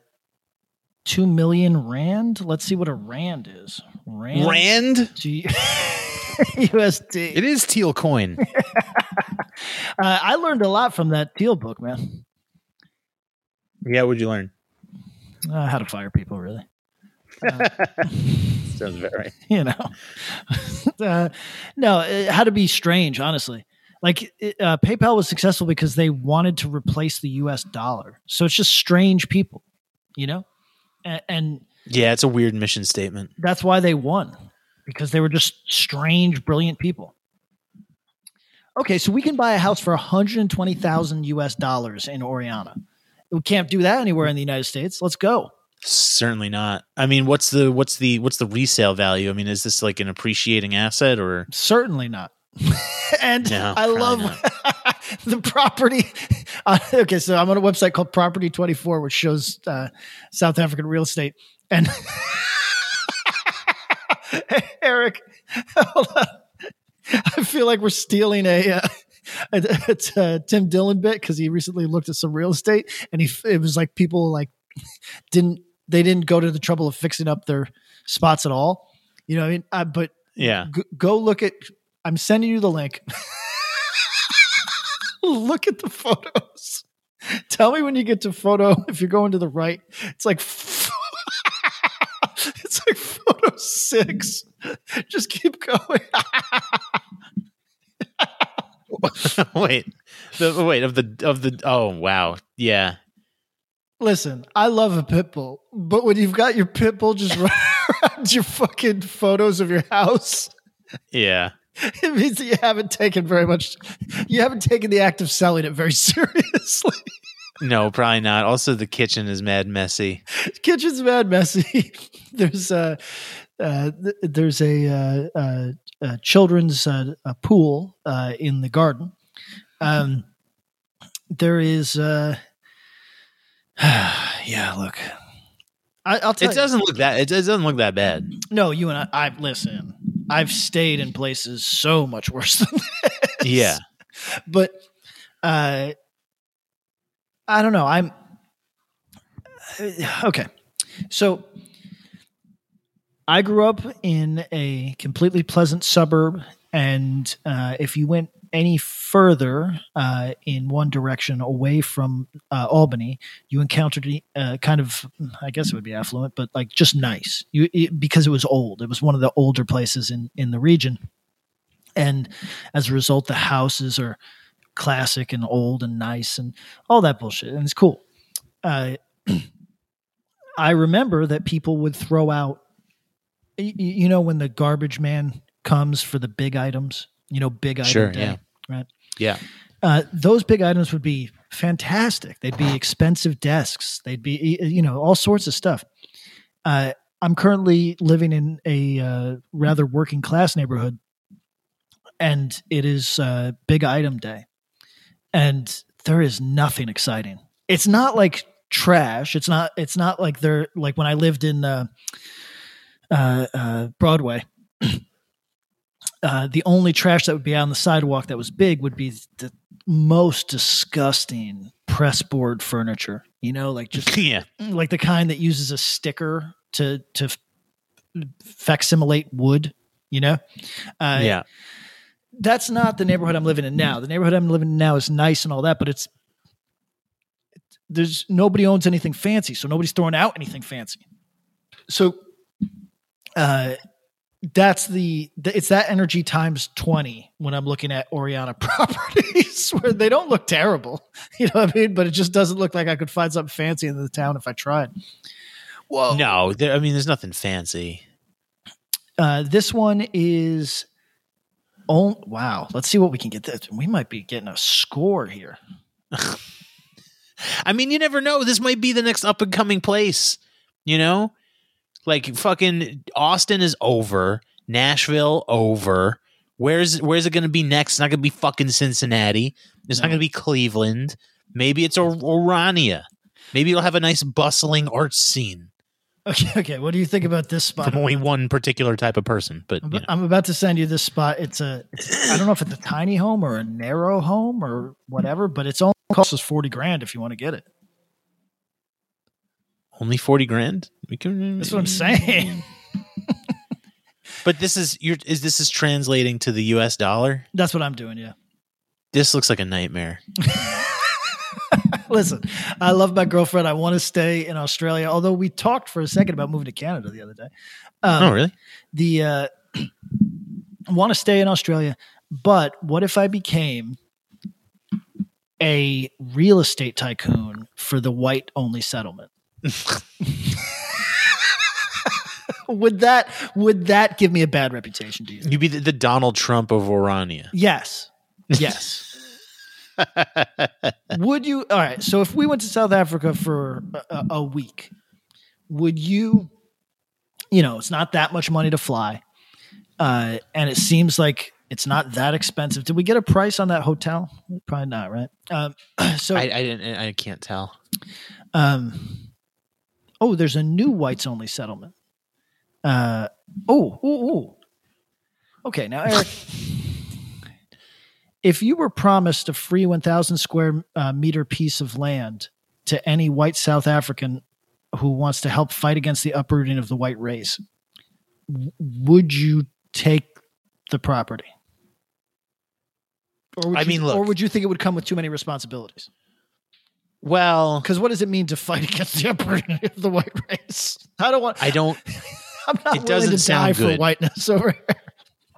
two million rand. Let's see what a rand is. Rand. Rand? G- USD. It is Thiel coin. Uh, I learned a lot from that Thiel book, man. yeah, what'd you learn? Uh, how to fire people, really. Sounds about right. You know, uh, no, uh, how to be strange. Honestly, like it- uh, PayPal was successful because they wanted to replace the U.S. dollar. So it's just strange people, you know, and, and Yeah, it's a weird mission statement. that's why they won because they were just strange, brilliant people. Okay, so we can buy a house for 120,000 US dollars in Orania. We can't do that anywhere in the United States. Let's go. Certainly not. I mean, what's the what's the what's the resale value? I mean, is this like an appreciating asset or Certainly not. and No, I love the property. Uh, okay, so I'm on a website called Property 24, which shows uh, South African real estate. And Eric, hold on. I feel like we're stealing a. Uh, it's a Tim Dillon bit because he recently looked at some real estate and he it was like people like didn't they didn't go to the trouble of fixing up their spots at all. You know, what I mean, uh, but yeah? G- go look at. I'm sending you the link. Look at the photos. Tell me when you get to photo. If you're going to the right, it's like it's like photo six. Just keep going. wait, the wait of the of the. Oh wow, yeah. Listen, I love a pit bull, but when you've got your pit bull just running around your fucking photos of your house, Yeah. it means that you haven't taken very much. You haven't taken the act of selling it very seriously. No, probably not. Also, the kitchen is mad messy. kitchen's mad messy. there's a uh, th- there's a, uh, uh, uh, children's uh, a pool uh, in the garden. Um, there is, uh, yeah. Look, I, I'll tell It you. doesn't look that. It doesn't look that bad. No, you and I. I listen. I've stayed in places so much worse than this. Yeah. but uh, I don't know. I'm okay. So I grew up in a completely pleasant suburb, and uh, if you went any further uh, in one direction away from uh, Albany, you encountered uh, kind of, I guess it would be affluent, but like just nice. You it, because it was old. It was one of the older places in in the region, and as a result, the houses are classic and old and nice and all that bullshit, and it's cool. Uh, I remember that people would throw out, you know, when the garbage man comes for the big items, you know, big item Sure, day, yeah. right? Yeah. Uh, those big items would be fantastic. They'd be expensive desks. They'd be, you know, all sorts of stuff. Uh, I'm currently living in a uh, rather working class neighborhood, and it is uh, big item day, and there is nothing exciting. It's not like trash. It's not. It's not like they're like when I lived in uh, Broadway. Uh, the only trash that would be out on the sidewalk that was big would be the most disgusting pressboard furniture. You know, like just yeah. like the kind that uses a sticker to to f- facsimilate wood. You know, uh, yeah. that's not the neighborhood I'm living in now. The neighborhood I'm living in now is nice and all that, but it's there's nobody owns anything fancy, so nobody's throwing out anything fancy. So, uh, that's the, it's that energy times 20 when I'm looking at Orania properties where they don't look terrible. You know what I mean? But it just doesn't look like I could find something fancy in the town if I tried. Whoa. No, there, I mean, there's nothing fancy. Uh, this one is oh wow. Let's see what we can get this. We might be getting a score here. I mean, you never know. This might be the next up and coming place. You know, like fucking Austin is over, Nashville over. Where's where's it going to be next? It's not going to be fucking Cincinnati. It's not going to be Cleveland. Maybe it's or- Orania. Maybe it'll have a nice bustling arts scene Okay, okay. What do you think about this spot? from only one particular type of person. But I'm, you know. I'm about to send you this spot. It's a, it's, I don't know if it's a tiny home or a narrow home or whatever, but it's only costs us 40 grand if you want to get it. Only forty grand. We can. That's what I'm saying. But this is your is this is translating to the U.S. dollar. That's what I'm doing. Yeah. This looks like a nightmare. Listen, I love my girlfriend. I want to stay in Australia. Although we talked for a second about moving to Canada the other day. Um, oh, really? the uh, want to stay in Australia, but what if I became a real estate tycoon for the white only settlement? would that would that give me a bad reputation? Do you think? You'd be the, the Donald Trump of Orania. Yes, yes. would you? All right. So if we went to South Africa for a, a week, would you? You know, it's not that much money to fly, uh, and it seems like it's not that expensive. Did we get a price on that hotel? Probably not, right? Um, so, I, I didn't. I can't tell. um, oh, there's a new whites only settlement. Uh, oh, oh, oh. Okay, now Eric, if you were promised a free 1,000 square uh, meter piece of land to any white South African who wants to help fight against the uprooting of the white race, w- would you take the property? Or would I you, mean, look. or would you think it would come with too many responsibilities? Well, Because what does it mean to fight against the upbringing of the white race? I don't want. I don't. I'm not it doesn't to die sound for whiteness over here.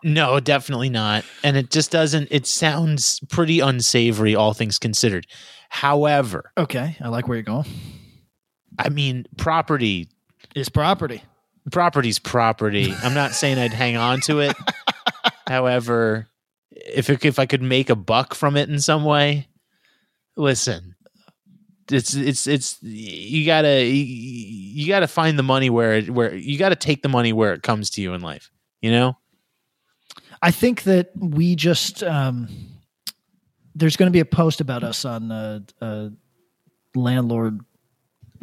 No, definitely not. And it just doesn't. It sounds pretty unsavory, all things considered. However, Okay, I like where you're going. I mean, property Is property. property's property. I'm not saying I'd hang on to it. However, if it, if I could make a buck from it in some way, listen, it's it's it's you gotta you, gotta find the money where it, where you gotta take the money where it comes to you in life. You know, I think that we just um, there's going to be a post about us on uh, uh, landlord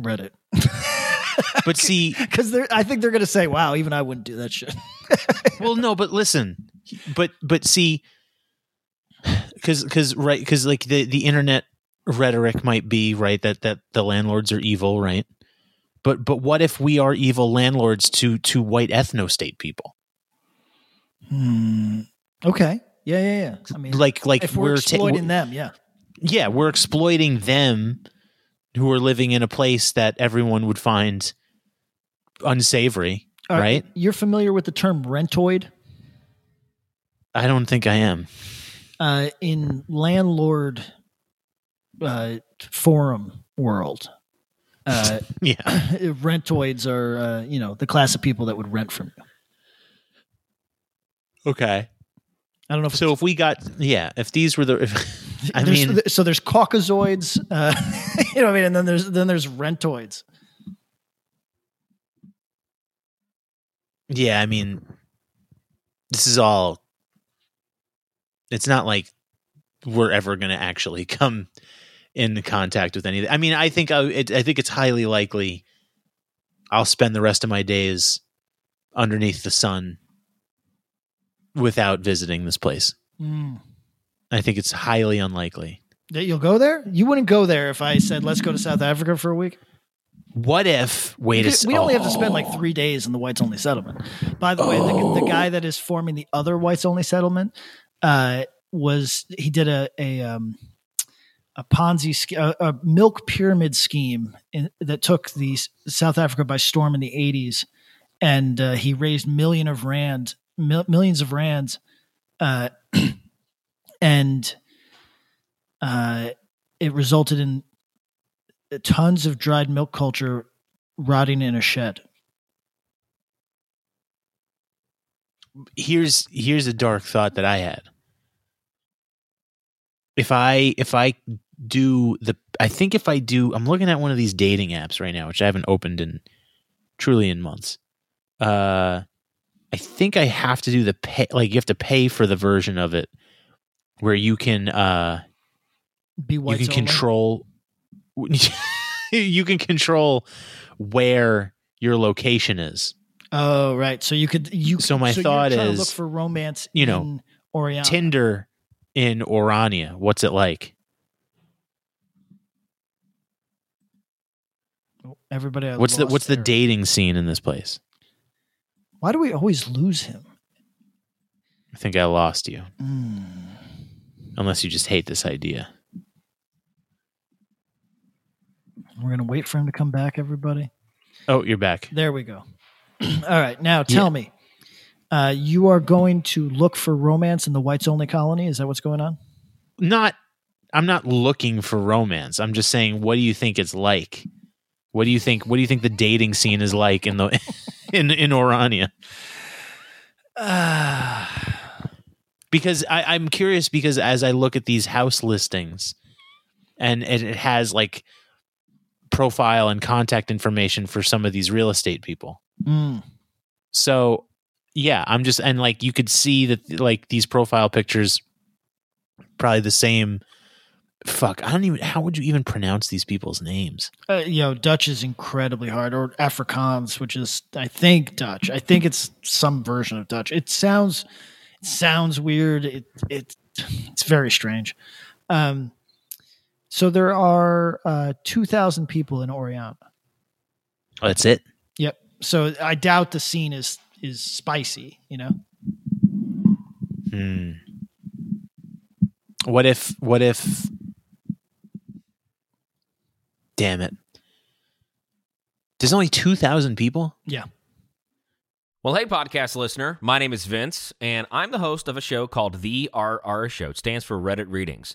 Reddit but see, because they're. I think they're going to say, "Wow, even I wouldn't do that shit." well, no, but listen, but but see, because because right because like the the internet rhetoric might be right that that the landlords are evil, right? But but what if we are evil landlords to to white ethno state people? Hmm. Okay. Yeah, yeah, yeah. I mean, Like like we're, ta- exploiting them, yeah. yeah, we're exploiting them who are living in a place that everyone would find unsavory, Uh, right? You're familiar with the term rentoid I don't think I am. uh, in landlord uh, forum world. Uh, Yeah. rentoids are, uh, you know, the class of people that would rent from you. Okay. I don't know if So if we got yeah, if these were the if, I There's- mean so there's Caucasoids, uh, you know what I mean, and then there's then there's rentoids. Yeah, I mean, this is all. It's not like we're ever going to actually come in contact with anything. I mean, I think I, it, I think it's highly likely I'll spend the rest of my days underneath the sun without visiting this place. I think it's highly unlikely. That you'll go there? You wouldn't go there if I said let's go to South Africa for a week. What if? Wait a We, we only have to spend oh. like three days in the whites only settlement. By the way, the, the guy that is forming the other whites only settlement uh, was he did a a um, a Ponzi a, a milk pyramid scheme in, that took the South Africa by storm in the eighties, and uh, he raised million of rand mil- millions of rands, uh, and uh, it resulted in tons of dried milk culture rotting in a shed. here's here's a dark thought that I had. If I if I do the I think if I do I'm looking at one of these dating apps right now, which I haven't opened in truly in months. Uh I think I have to do the pay like you have to pay for the version of it where you can uh Be you can control you can control where your location is. Oh, right. So you could you. So my you're thought is, look for romance. you know, in Orania. Tinder in Orania, what's it like? Everybody. I What's the what's the dating scene in this place? Why do we always lose him? I think I lost you. Hmm. Unless you just hate this idea. We're gonna wait for him to come back. Everybody. Oh, you're back. There we go. All right. Now tell me, uh, you are going to look for romance in the whites only colony. Is that what's going on? Not I'm not looking for romance. I'm just saying what do you think it's like? What do you think what do you think the dating scene is like in the in in Orania? because I, I'm curious because as I look at these house listings and it, it has like profile and contact information for some of these real estate people. Mm. So yeah, I'm just and like you could see that like these profile pictures probably the same fuck, I don't even how would you even pronounce these people's names? Uh, you know, Dutch is incredibly hard, or Afrikaans, which is I think Dutch. I think it's some version of Dutch. It sounds it sounds weird. It it it's very strange. Um, so there are uh, two thousand people in Orania. Oh, that's it. Yep. So I doubt the scene is is spicy. You know. Hmm. What if? What if? Damn it! There's only two thousand people. Yeah. Well, hey, podcast listener. My name is Vince, and I'm the host of a show called The RR Show. It stands for Reddit Readings.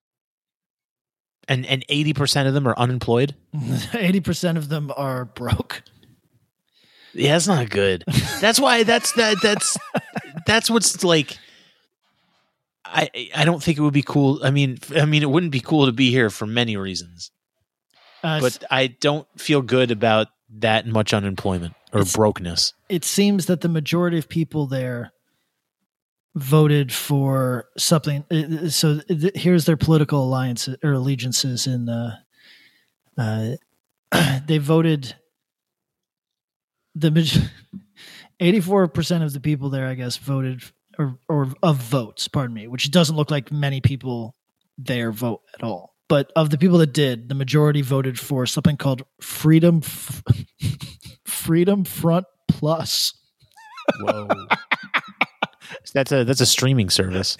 And and eighty percent of them are unemployed. Eighty percent of them are broke. Yeah, that's not good. That's why that's that that's that's what's like I I don't think it would be cool. I mean I mean it wouldn't be cool to be here for many reasons. Uh, But I don't feel good about that much unemployment or brokenness. it seems that the majority of people there voted for something. uh, So here's their political alliances or allegiances in. Uh, uh, they voted the eighty-four percent of the people there, I guess, voted or or of votes. Pardon me, which doesn't look like many people there vote at all. But of the people that did, the majority voted for something called Freedom F- Freedom Front Plus. Whoa. That's a that's a streaming service.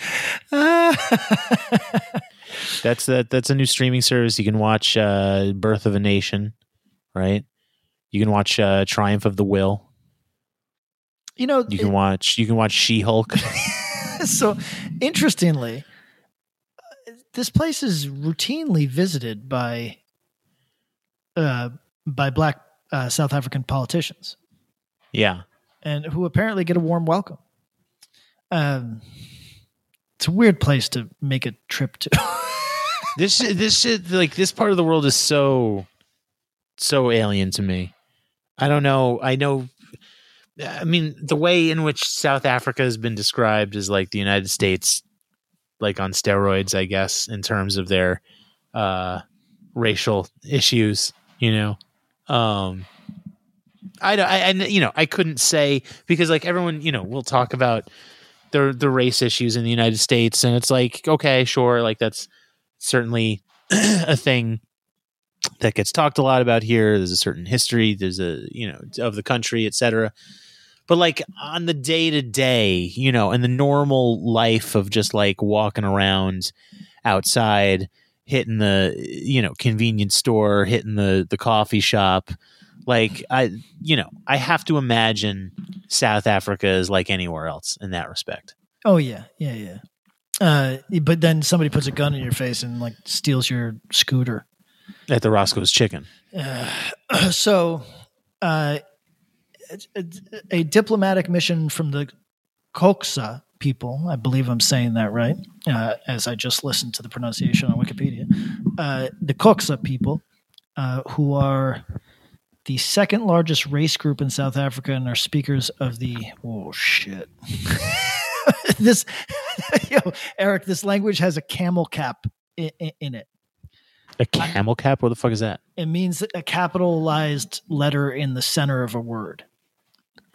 That's that that's a new streaming service. You can watch uh Birth of a Nation, right? You can watch uh Triumph of the Will. you know, You can watch you can watch She-Hulk. so interestingly, this place is routinely visited by uh, by black uh, South African politicians, yeah. and who apparently get a warm welcome. Um, it's a weird place to make a trip to. This this shit like this part of the world is so so alien to me. I don't know. I know I mean the way in which South Africa has been described as like the United States like on steroids, I guess, in terms of their uh racial issues, you know. Um I don't I, I you know, I couldn't say because like everyone, you know, we'll talk about the the race issues in the United States and it's like okay, sure, like that's certainly a thing that gets talked a lot about here. There's a certain history, there's a you know of the country, etc. But like on the day to day, you know, and the normal life of just like walking around outside, hitting the you know convenience store, hitting the the coffee shop, like I you know I have to imagine South Africa is like anywhere else in that respect. oh yeah, yeah, yeah. Uh, but then somebody puts a gun in your face and like steals your scooter. At the Roscoe's Chicken. Uh, so, uh, it's a diplomatic mission from the Xhosa people, I believe I'm saying that right, uh, as I just listened to the pronunciation on Wikipedia. Uh, the Xhosa people, uh, who are the second largest race group in South Africa and are speakers of the oh shit. this, yo, Eric, this language has a camel cap in, in it. A camel cap? What the fuck is that? It means a capitalized letter in the center of a word.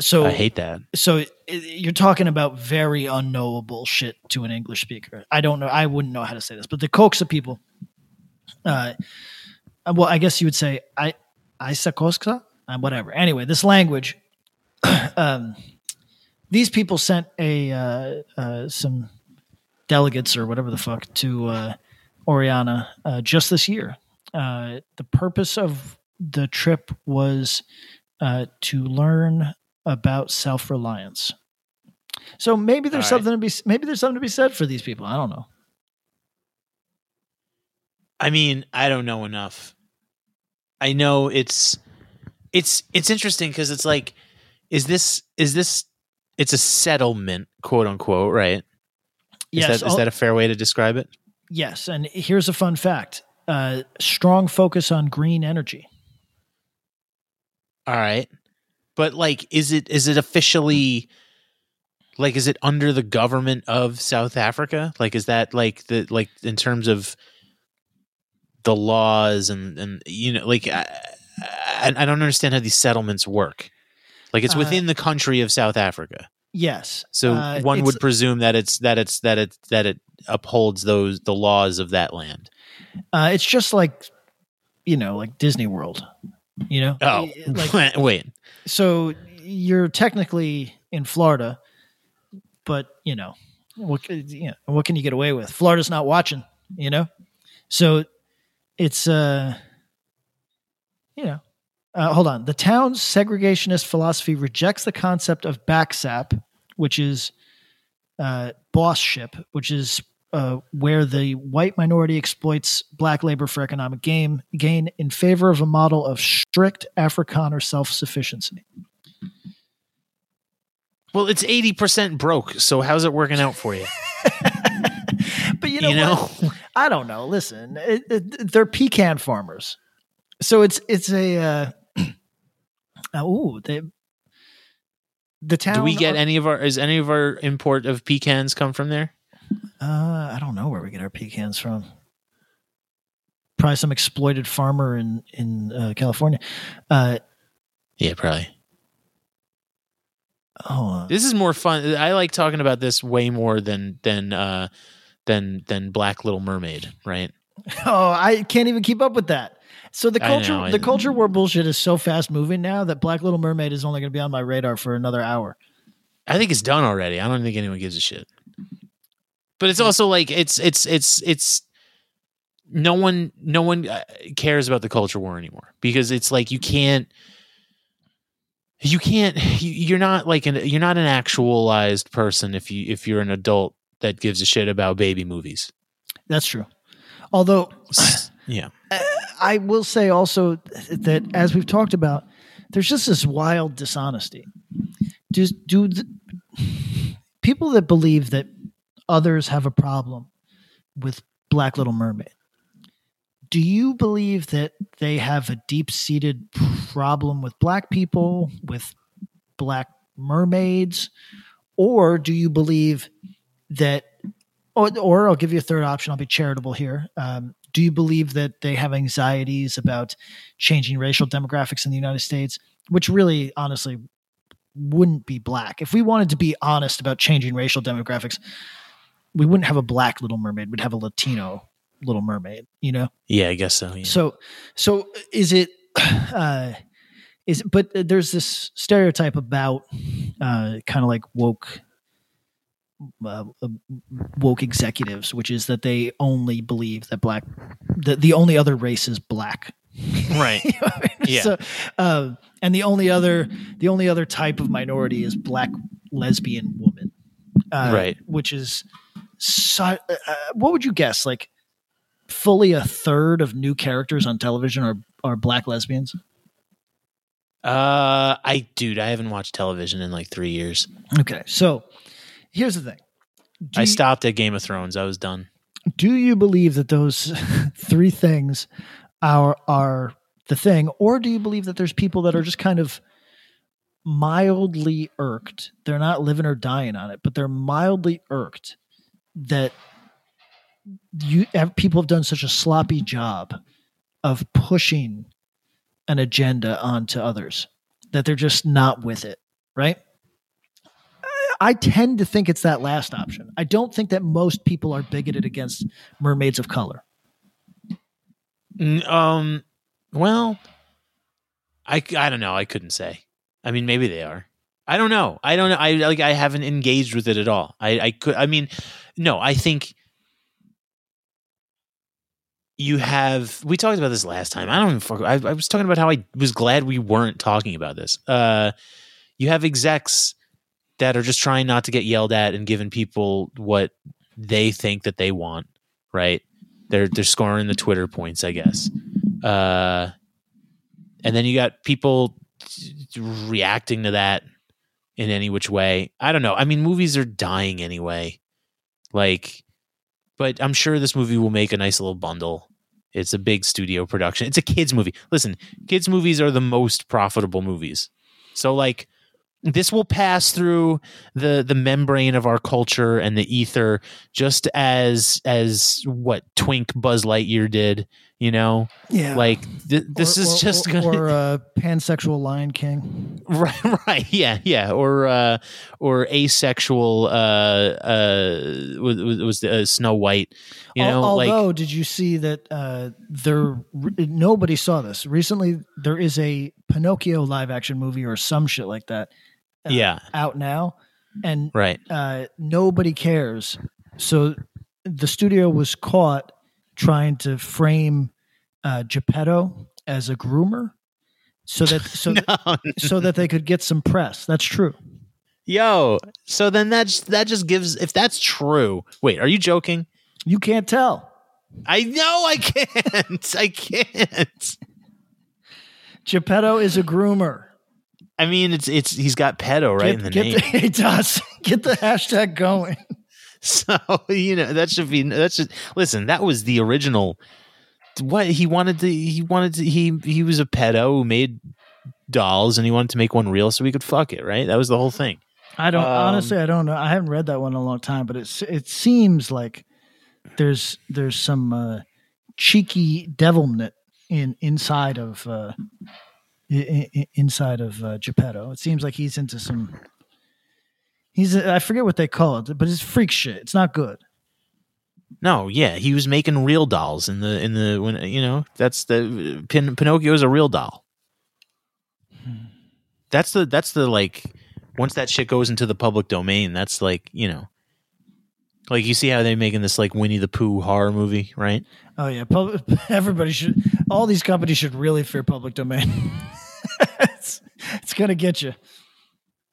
So I hate that. so it, you're talking about very unknowable shit to an English speaker. I don't know. I wouldn't know how to say this, but the Xhosa people. Uh, well, I guess you would say I Isakoska, uh, whatever. Anyway, this language. um, these people sent a uh, uh, some delegates or whatever the fuck to uh, Orania uh, just this year. Uh, the purpose of the trip was uh, to learn about self reliance. So maybe there's All right. something to be maybe there's something to be said for these people. I don't know. I mean, I don't know enough. I know it's it's it's interesting because it's like, is this is this? It's a settlement, quote unquote, right? Is yes, that is that a fair way to describe it? yes. And here's a fun fact: uh, strong focus on green energy. All right. But like is it is it officially like is it under the government of South Africa? Like is that like the like in terms of the laws and and you know like I, I, I don't understand how these settlements work. Like it's Uh, within the country of South Africa. Yes. So Uh, one would presume that it's that it's that it that it upholds those the laws of that land. Uh, it's just like, you know, like Disney World. You know. Oh, Like wait. so you're technically in Florida, but you know what? You know, what can you get away with? Florida's not watching. You know, so it's uh, you know, uh, hold on. The town's segregationist philosophy rejects the concept of backsap, which is uh, bossship, which is uh, where the white minority exploits black labor for economic gain, gain in favor of a model of strict Afrikaner self sufficiency. Well, it's eighty percent broke. So how's it working out for you? but you know, You know? I don't know. Listen, it, it, they're pecan farmers, so it's it's a uh, uh, ooh they the town. Do we get any of our? Is any of our import of pecans come from there? Uh, I don't know where we get our pecans from. Probably some exploited farmer in in uh, California. Uh, Yeah, probably. oh, This is more fun. I like talking about this way more than than uh than than Black Little Mermaid, right? oh, I can't even keep up with that. So the culture, know, the culture war bullshit is so fast moving now that Black Little Mermaid is only going to be on my radar for another hour. I think it's done already. I don't think anyone gives a shit. But it's also like it's it's it's it's no one no one uh, cares about the culture war anymore because it's like you can't you can't you're not like an you're not an actualized person if you if you're an adult that gives a shit about baby movies. That's true. Although yeah. I will say also that as we've talked about, there's just this wild dishonesty. Do do the, people that believe that others have a problem with Black Little Mermaid? Do you believe that they have a deep seated problem with black people, with black mermaids, or do you believe that or, or I'll give you a third option. I'll be charitable here. Um, do you believe that they have anxieties about changing racial demographics in the United States, which really, honestly, wouldn't be black? If we wanted to be honest about changing racial demographics, we wouldn't have a black Little Mermaid. We'd have a Latino Little Mermaid. You know. Yeah, I guess so. Yeah. So, so is it? Uh, is but there's this stereotype about uh, kind of like woke uh, uh, woke executives, which is that they only believe that black, that the only other race is black. right. You know I mean? Yeah. So, uh, and the only other, the only other type of minority is black lesbian woman. Uh, Right. Which is, so, uh, what would you guess? Like, fully a third of new characters on television are are black lesbians. Uh, I dude, I haven't watched television in like three years. Okay, so here's the thing. Do I you- stopped at Game of Thrones. I was done. do you believe that those three things are are the thing or do you believe that there's people that are just kind of mildly irked they're not living or dying on it but they're mildly irked that you have, people have done such a sloppy job of pushing an agenda onto others that they're just not with it right I tend to think it's that last option. I don't think that most people are bigoted against mermaids of color. Um, well, I, I don't know. I couldn't say. I mean, maybe they are. I don't know. I don't know. I like. I haven't engaged with it at all. I I could. I mean, no. I think you have. We talked about this last time. I don't I, I was talking about how I was glad we weren't talking about this. Uh, you have execs that are just trying not to get yelled at and giving people what they think that they want. Right. They're they're scoring the Twitter points, I guess. Uh, and then you got people reacting to that in any which way. I don't know. I mean, movies are dying anyway. Like, but I'm sure this movie will make a nice little bundle. It's a big studio production. It's a kids movie. Listen, kids movies are the most profitable movies. So like this will pass through the the membrane of our culture and the ether just as as what Twink Buzz Lightyear did, you know? Yeah. Like th- this Or- is or- just or, gonna or uh, pansexual Lion King. right right yeah yeah or uh or asexual uh uh was was the uh, Snow White, you Al- know, although, like did you see that uh, there? Nobody saw this recently. There is a Pinocchio live action movie or some shit like that. uh, yeah, out now, and right. uh, nobody cares. So the studio was caught trying to frame uh, Geppetto as a groomer, so that so No, so that they could get some press. That's true. Yo, so then that's that just gives if that's true. Wait, are you joking? You can't tell. I know I can't. I can't. Geppetto is a groomer. I mean, it's it's he's got pedo right in the get name. The, it does. Get the hashtag going. So you know that should be that's just listen. That was the original. What he wanted to he wanted to he he was a pedo who made dolls and he wanted to make one real so we could fuck it. Right, that was the whole thing. I don't Um, honestly. I don't know. I haven't read that one in a long time, but it's it seems like there's there's some uh, cheeky devilment in inside of uh, i- i- inside of uh, Geppetto. It seems like he's into some. He's I forget what they call it, but it's freak shit. It's not good. No, yeah, he was making real dolls in the in the when you know that's the Pin, Pinocchio is a real doll. That's the that's the like once that shit goes into the public domain, that's like you know, like you see how they're making this like Winnie the Pooh horror movie, right? Oh yeah, public, everybody should. All these companies should really fear public domain. it's, it's gonna get you.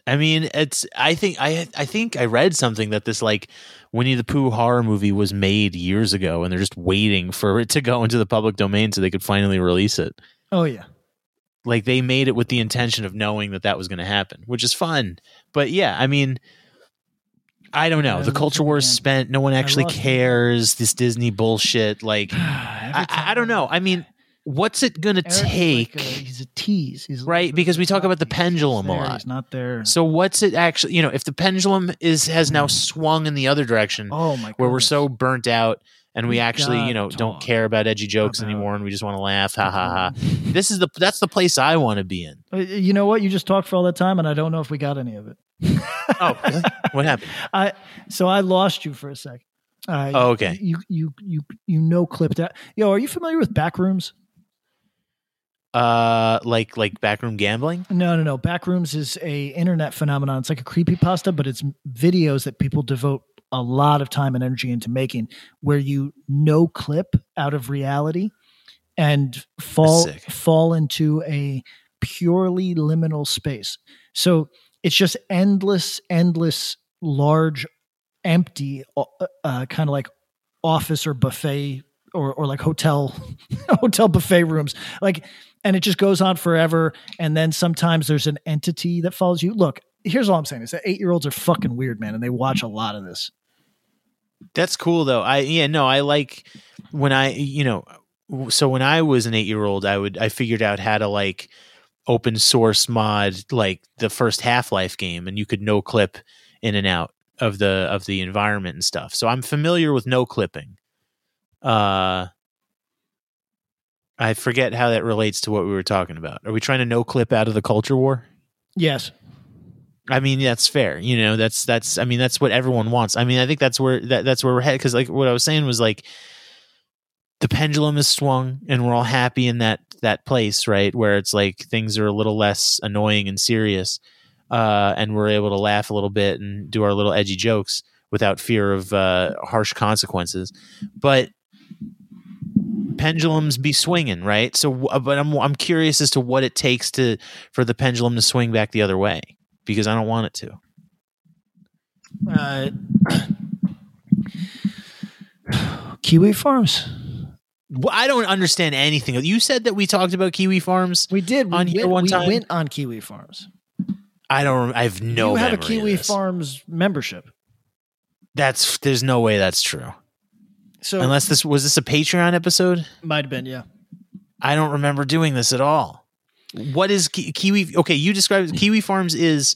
I mean, it's I think I I think I read something that this like Winnie the Pooh horror movie was made years ago, and they're just waiting for it to go into the public domain so they could finally release it. Oh yeah. like they made it with the intention of knowing that that was going to happen, which is fun. But yeah, I mean, I don't know. The culture war is spent. No one actually cares. This Disney bullshit. Like, I I don't know. I mean, what's it going to take? like a- he's a tease. He's Right, because we talk about the cock tease. He's pendulum a there, lot. He's not there. so what's it actually? You know, if the pendulum is has now swung in the other direction, oh my god. where we're so burnt out and we We actually, you know, don't care about edgy jokes about- anymore, and we just want to laugh, ha ha ha. This is the that's the place I want to be in. Uh, You know what? You just talked for all that time, and I don't know if we got any of it. Oh, really? what happened? I so I lost you for a second. Uh, Oh, okay. You you you you know clipped out. Yo, are you familiar with Backrooms? Uh, like like backroom gambling. No, no, no. Backrooms is a internet phenomenon. It's like a creepy pasta but it's videos that people devote a lot of time and energy into making, where you no clip out of reality and fall Sick. fall into a purely liminal space. So it's just endless, endless, large, empty, uh, uh, kind of like office or buffet or or like hotel hotel buffet rooms. Like and it just goes on forever. And then sometimes there's an entity that follows you. Look, here's all I'm saying is that eight year olds are fucking weird, man, and they watch a lot of this. That's cool though. I yeah no, I like when I you know so when I was an eight year old, I would I figured out how to like open source mod like the first Half Life game, and you could no clip in and out of the of the environment and stuff. So I'm familiar with no clipping. Uh, I forget how that relates to what we were talking about. Are we trying to no clip out of the culture war? Yes. I mean, that's fair. You know, that's that's. I mean, that's what everyone wants. I mean, I think that's where that, that's where we're headed. Because like what I was saying was like, the pendulum is swung, and we're all happy in that that place, right? Where it's like things are a little less annoying and serious, uh, and we're able to laugh a little bit and do our little edgy jokes without fear of uh, harsh consequences. But pendulums be swinging, right? So, uh, but I'm I'm curious as to what it takes to for the pendulum to swing back the other way because I don't want it to. Uh, Kiwi Farms. Well, I don't understand anything. You said that we talked about Kiwi Farms. We did we On here went, one we time? went on Kiwi Farms. I don't. I have no. you have a Kiwi. Farms membership. That's there's no way that's true. So Unless this was this a Patreon episode. might have been, yeah. I don't remember doing this at all. What is Ki- Kiwi? Okay, you described Kiwi Farms is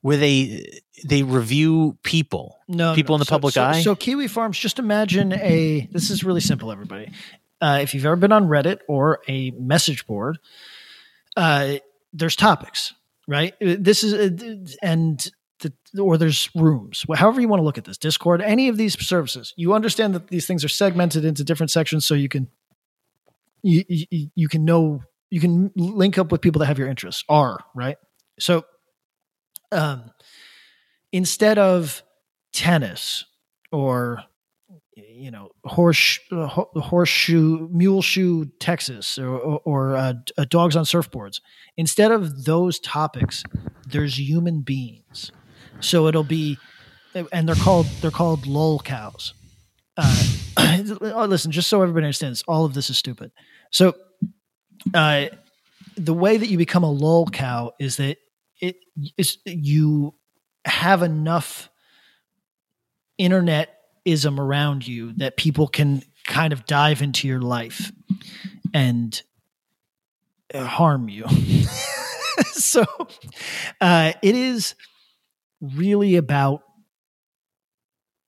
where they they review people. No, People no. in the So- public so, eye? So Kiwi Farms, just imagine a. This is really simple, everybody. Uh, if you've ever been on Reddit or a message board, uh, there's topics, right? Uh, This is uh, and or there's rooms. However you want to look at this, Discord, any of these services, you understand that these things are segmented into different sections, so you can you you, you can know you can link up with people that have your interests. Are right. So, um, instead of tennis or you know horse uh, ho- horseshoe mule shoe texas or, or, or uh, uh, dogs on surfboards instead of those topics there's human beings so it'll be and they're called they're called lol cows uh, listen just so everybody understands all of this is stupid so uh, the way that you become a lol cow is that it is you have enough internetism around you that people can kind of dive into your life and uh, harm you. so uh, it is really about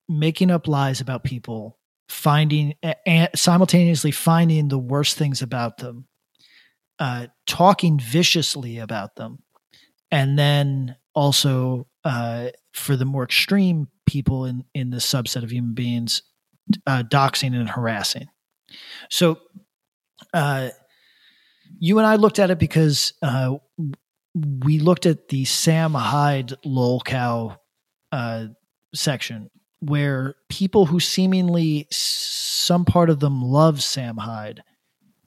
making up lies about people, finding and simultaneously finding the worst things about them, uh, talking viciously about them, and then also uh, for the more extreme people in in the subset of human beings, uh, doxing and harassing. So, uh, you and I looked at it because uh, we looked at the Sam Hyde lolcow uh, section where people who seemingly some part of them love Sam Hyde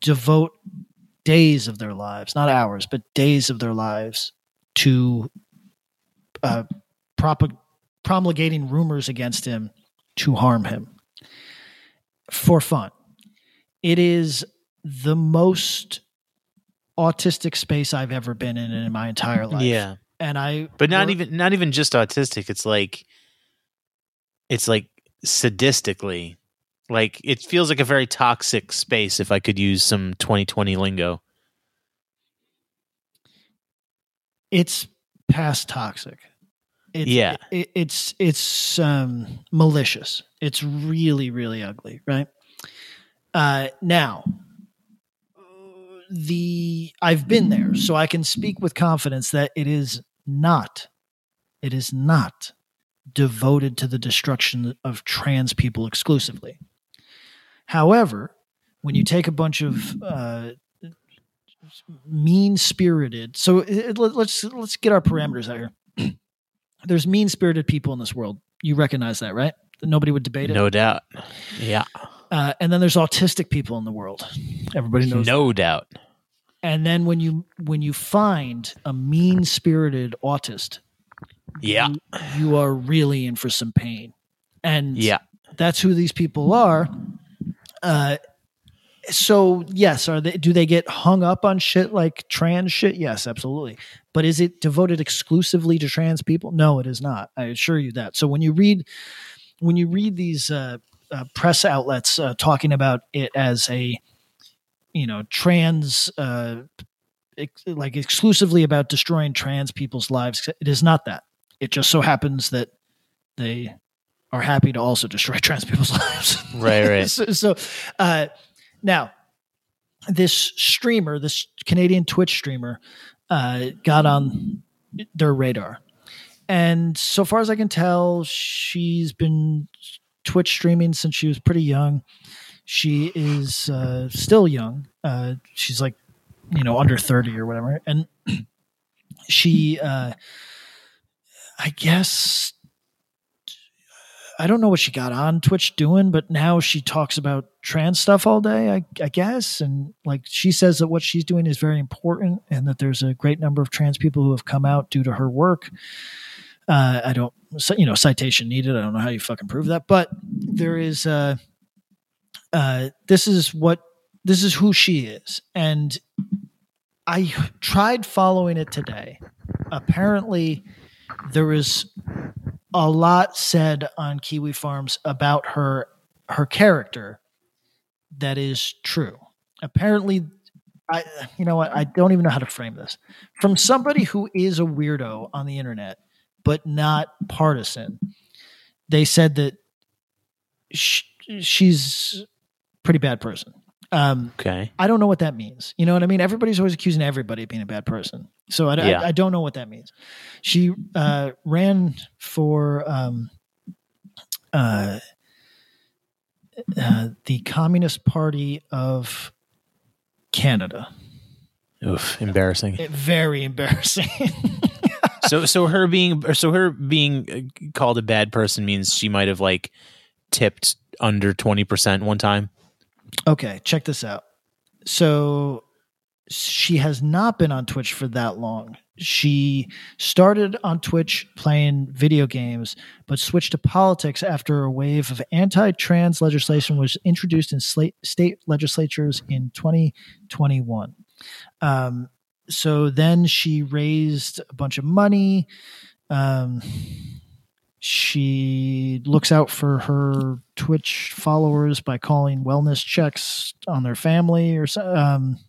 devote days of their lives, not hours, but days of their lives to uh, propag- promulgating rumors against him to harm him for fun. It is the most autistic space I've ever been in in my entire life. Yeah, And I but not even not even just autistic. It's like it's like sadistically. Like it feels like a very toxic space. If I could use some 2020 lingo. it's past toxic. It's, Yeah. it, it's it's um, malicious. It's really really ugly, right? Uh, now, the I've been there, so I can speak with confidence that it is not, it is not devoted to the destruction of trans people exclusively. However, when you take a bunch of uh, mean spirited. So it, let, let's let's get our parameters out here. There's mean spirited people in this world. You recognize that, right? Nobody would debate it. No doubt. Yeah. Uh, and then there's autistic people in the world. Everybody knows. No doubt. And then when you when you find a mean spirited autist, Yeah. you, you are really in for some pain. And Yeah. that's who these people are. Uh, so yes, are they? Do they get hung up on shit like trans shit? Yes, absolutely. But is it devoted exclusively to trans people? No, it is not. I assure you that. So when you read, when you read these uh, uh, press outlets uh, talking about it as a, you know, trans, uh, ex- like exclusively about destroying trans people's lives, it is not that. It just so happens that they are happy to also destroy trans people's lives. Right, right. so, so uh, now this streamer, this Canadian Twitch streamer, uh, got on their radar. And so far as I can tell, she's been Twitch streaming since she was pretty young. She is uh, still young. Uh, she's like, you know, under 30 or whatever. And she, uh, I guess, I don't know what she got on Twitch doing, but now she talks about trans stuff all day, I, I guess. And like she says that what she's doing is very important and that there's a great number of trans people who have come out due to her work. Uh, I don't, you know, citation needed. I don't know how you fucking prove that, but there is, uh, uh, this is what this is who she is. And I tried following it today. Apparently, there is a lot said on Kiwi Farms about her her character that is true. Apparently, I you know what I don't even know how to frame this from somebody who is a weirdo on the internet, but not partisan. They said that sh- she's pretty bad person. Um, Okay. I don't know what that means. You know what I mean? Everybody's always accusing everybody of being a bad person. So I, I- Yeah. I, don't know what that means. She uh, ran for um, uh, uh, the Communist Party of Canada. Oof, embarrassing. It- very embarrassing. so so her being so her being uh, called a bad person means she might have like tipped under 20% one time. okay, check this out. So she has not been on Twitch for that long. She started on Twitch playing video games, but switched to politics after a wave of anti trans legislation was introduced in state legislatures in 2021. Um, so then she raised a bunch of money. Um, she looks out for her Twitch followers by calling wellness checks on their family or so. Um,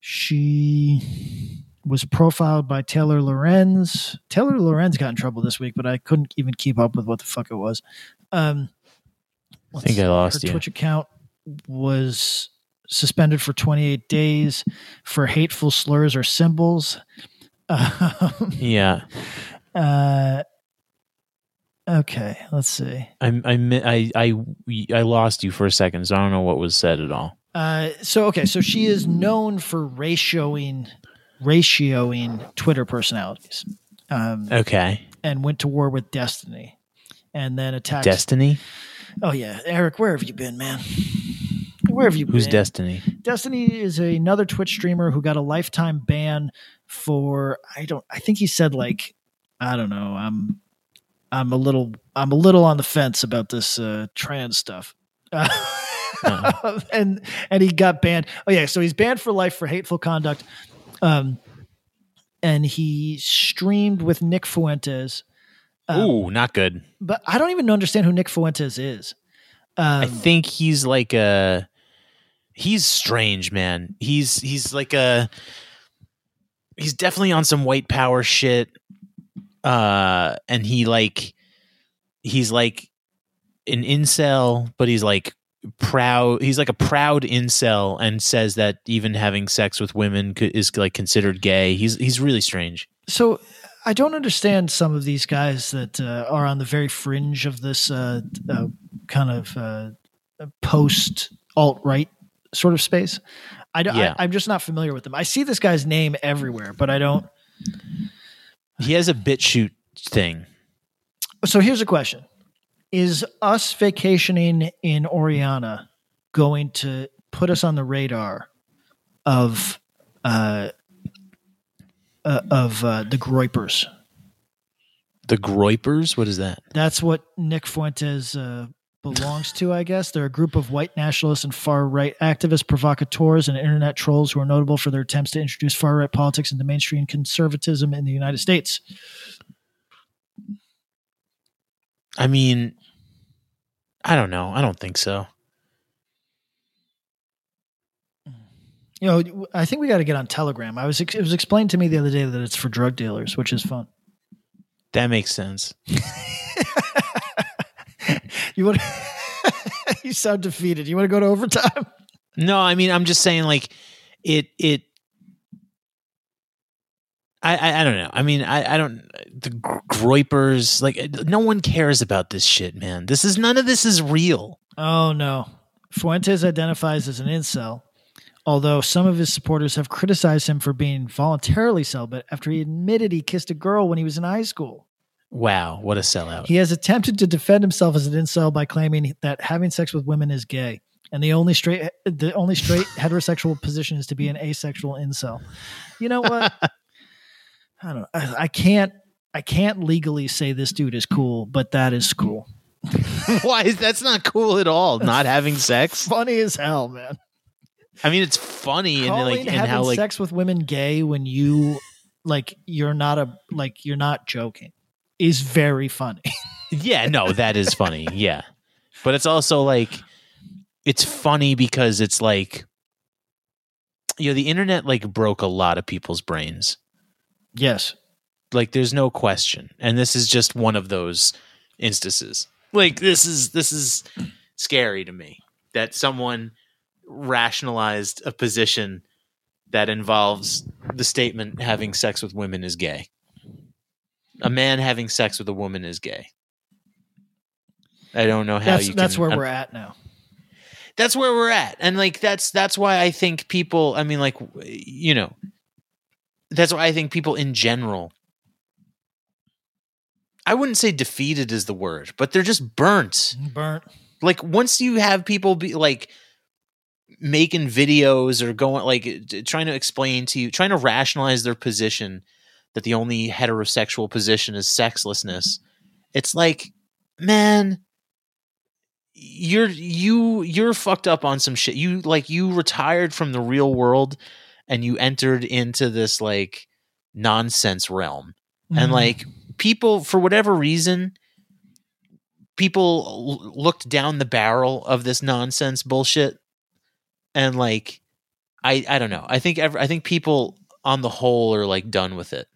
she was profiled by Taylor Lorenz. Taylor Lorenz got in trouble this week, but I couldn't even keep up with what the fuck it was. Um, I think I lost her you. Twitch account was suspended for 28 days for hateful slurs or symbols. Um, Yeah. uh, okay, let's see. I I I I I lost you for a second, so I don't know what was said at all. Uh, so okay, so she is known for ratioing ratioing Twitter personalities, um, Okay. and went to war with Destiny, and then attacked. Destiny? oh yeah, Eric, where have you been, man? Where have you Who's been? Destiny? Destiny is another Twitch streamer who got a lifetime ban for I don't I think he said like I don't know I'm I'm a little I'm a little on the fence about this uh, trans stuff. and and he got banned. Oh yeah, so he's banned for life for hateful conduct. Um and he streamed with Nick Fuentes. Um, Ooh, not good. but I don't even understand who Nick Fuentes is. Um, I think he's like a he's strange, man. He's he's like a he's definitely on some white power shit. Uh and he like he's like an incel, but he's like proud he's like a proud incel and says that even having sex with women is like considered gay. He's he's really strange. So I don't understand some of these guys that uh, are on the very fringe of this uh, uh, kind of uh, post alt right sort of space. I, don't- Yeah. I, I'm just not familiar with them. I see this guy's name everywhere, but I don't. He has a BitChute thing. So here's a question: Is us vacationing in Orania going to put us on the radar of uh, uh, of uh, the Groypers? The Groypers, what is that? That's what Nick Fuentes uh, belongs to, I guess. They're a group of white nationalists and far right activists, provocateurs, and internet trolls who are notable for their attempts to introduce far right politics into mainstream conservatism in the United States. I mean, I don't know. I don't think so. You know, I think we got to get on Telegram. I was it was explained to me the other day that it's for drug dealers, which is fun. That makes sense. You want? you sound defeated. You want to go to overtime? No, I mean, I'm just saying, like, it, it, I, I, I don't know. I mean, I, I don't, the gr- Groypers, like, no one cares about this shit, man. This is, none of this is real. Oh no. Fuentes identifies as an incel, although some of his supporters have criticized him for being voluntarily celibate after he admitted he kissed a girl when he was in high school. Wow, what a sellout. He has attempted to defend himself as an incel by claiming that having sex with women is gay. And the only straight the only straight heterosexual position is to be an asexual incel. You know what? I don't I, I can't I can't legally say this dude is cool, but that is cool. Why is that's not cool at all? Not having sex? Funny as hell, man. I mean, it's funny and like and having how like sex with women gay when you like you're not a like you're not joking is very funny. yeah, no, that is funny. Yeah, but it's also like it's funny because it's like you know the internet like broke a lot of people's brains. yes. like there's no question and this is just one of those instances like this is this is scary to me that someone rationalized a position that involves the statement having sex with women is gay a man having sex with a woman is gay i don't know how That's you that's where I'm- we're at now. that's where we're at and like that's that's why i think people i mean like you know that's why i think people in general i wouldn't say defeated is the word but they're just burnt Burnt. like once you have people be like making videos or going like trying to explain to you trying to rationalize their position that the only heterosexual position is sexlessness. It's like man you're you you're fucked up on some shit. You like you retired from the real world and you entered into this like nonsense realm. And Mhm. like people for whatever reason people l- looked down the barrel of this nonsense bullshit. And like i i don't know. I think ever i think people on the whole are like done with it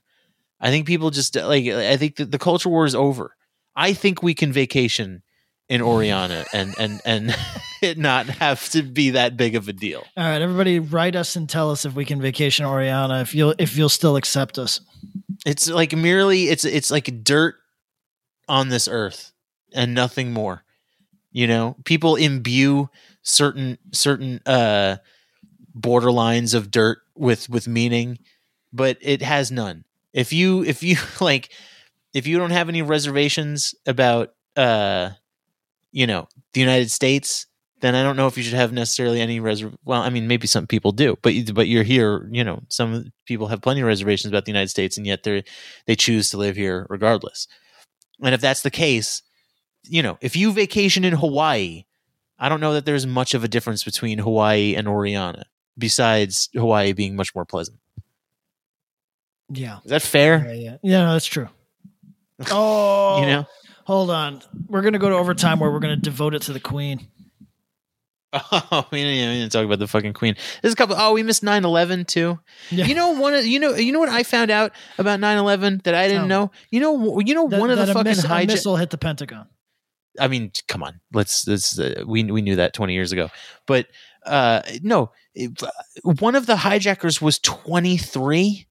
i think people just like i think the, the culture war is over i think we can vacation in Orania and and and it not have to be that big of a deal All right, everybody, write us and tell us if we can vacation Orania. If you'll if you'll still accept us. It's like merely it's it's like dirt on this earth and nothing more. You know, people imbue certain certain uh borderlines of dirt with with meaning, but it has none. If you if you like if you don't have any reservations about uh you know, the United States, then I don't know if you should have necessarily any reserv well, I mean maybe some people do, but but you're here, you know, some people have plenty of reservations about the United States and yet they're they choose to live here regardless. And if that's the case, you know, if you vacation in Hawaii, I don't know that there's much of a difference between Hawaii and Orania, besides Hawaii being much more pleasant. Yeah. Is that fair? Yeah, yeah. Yeah, no, that's true. Oh, You know? hold on. We're gonna go to overtime where we're gonna devote it to the Queen. Oh, we didn't, we didn't talk about the fucking queen. There's a couple. Oh, we missed 9-11 too. Yeah. You know one. Of, you know. You know what I found out about 9-11 that I didn't know. You know. You know That- one of the fucking miss- hijack. missile hit the Pentagon. I mean, come on. Let's. Let's. Uh, we we knew that twenty years ago. But uh no, it- one of the hijackers was twenty three.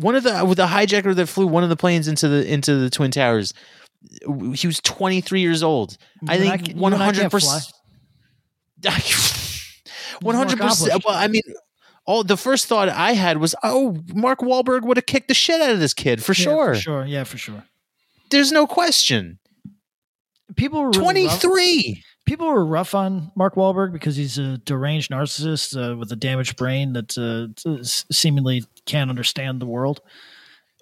One of the with the hijacker that flew one of the planes into the into the twin towers. He was twenty three years old. I You and think ca- you one and I 100 percent. Hundred percent. Well, I mean, all the first thought I had was, oh, Mark Wahlberg would have kicked the shit out of this kid for Yeah, sure. For sure. Yeah, for sure. There's no question. People were really Twenty rough- People were rough on Mark Wahlberg because he's a deranged narcissist uh, with a damaged brain that uh, seemingly can't understand the world.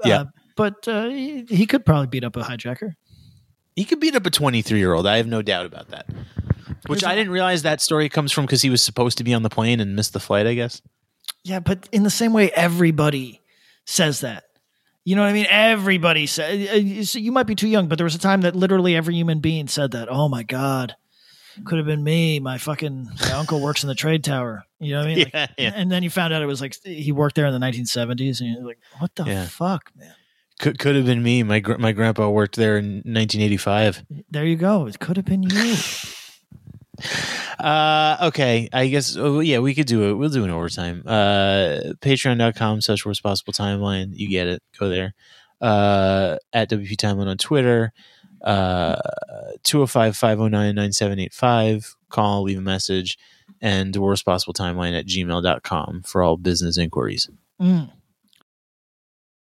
Yeah. Uh, but uh, he, he could probably beat up a hijacker. He could beat up a 23 year old. I have no doubt about that. Which There's I a- didn't realize that story comes from because he was supposed to be on the plane and missed the flight, I guess. Yeah, but in the same way, everybody says that. You know what I mean? Everybody said. You might be too young, but there was a time that literally every human being said that. Oh my god, could have been me. My fucking my uncle works in the trade tower. You know what I mean? Like, Yeah, yeah. And then you found out it was like he worked there in the 1970s, and you're like, what the Yeah. fuck, man? Could could have been me. My gr- my grandpa worked there in 1985. There you go. It could have been you. Uh, okay. I guess. Oh, yeah, we could do it. We'll do an overtime. Uh, Patreon.com slash worst possible timeline. You get it. Go there. Uh, at WP Timeline on Twitter. Uh, 205 509 9785. Call, leave a message. And the worst possible timeline at gmail.com for all business inquiries. Mm.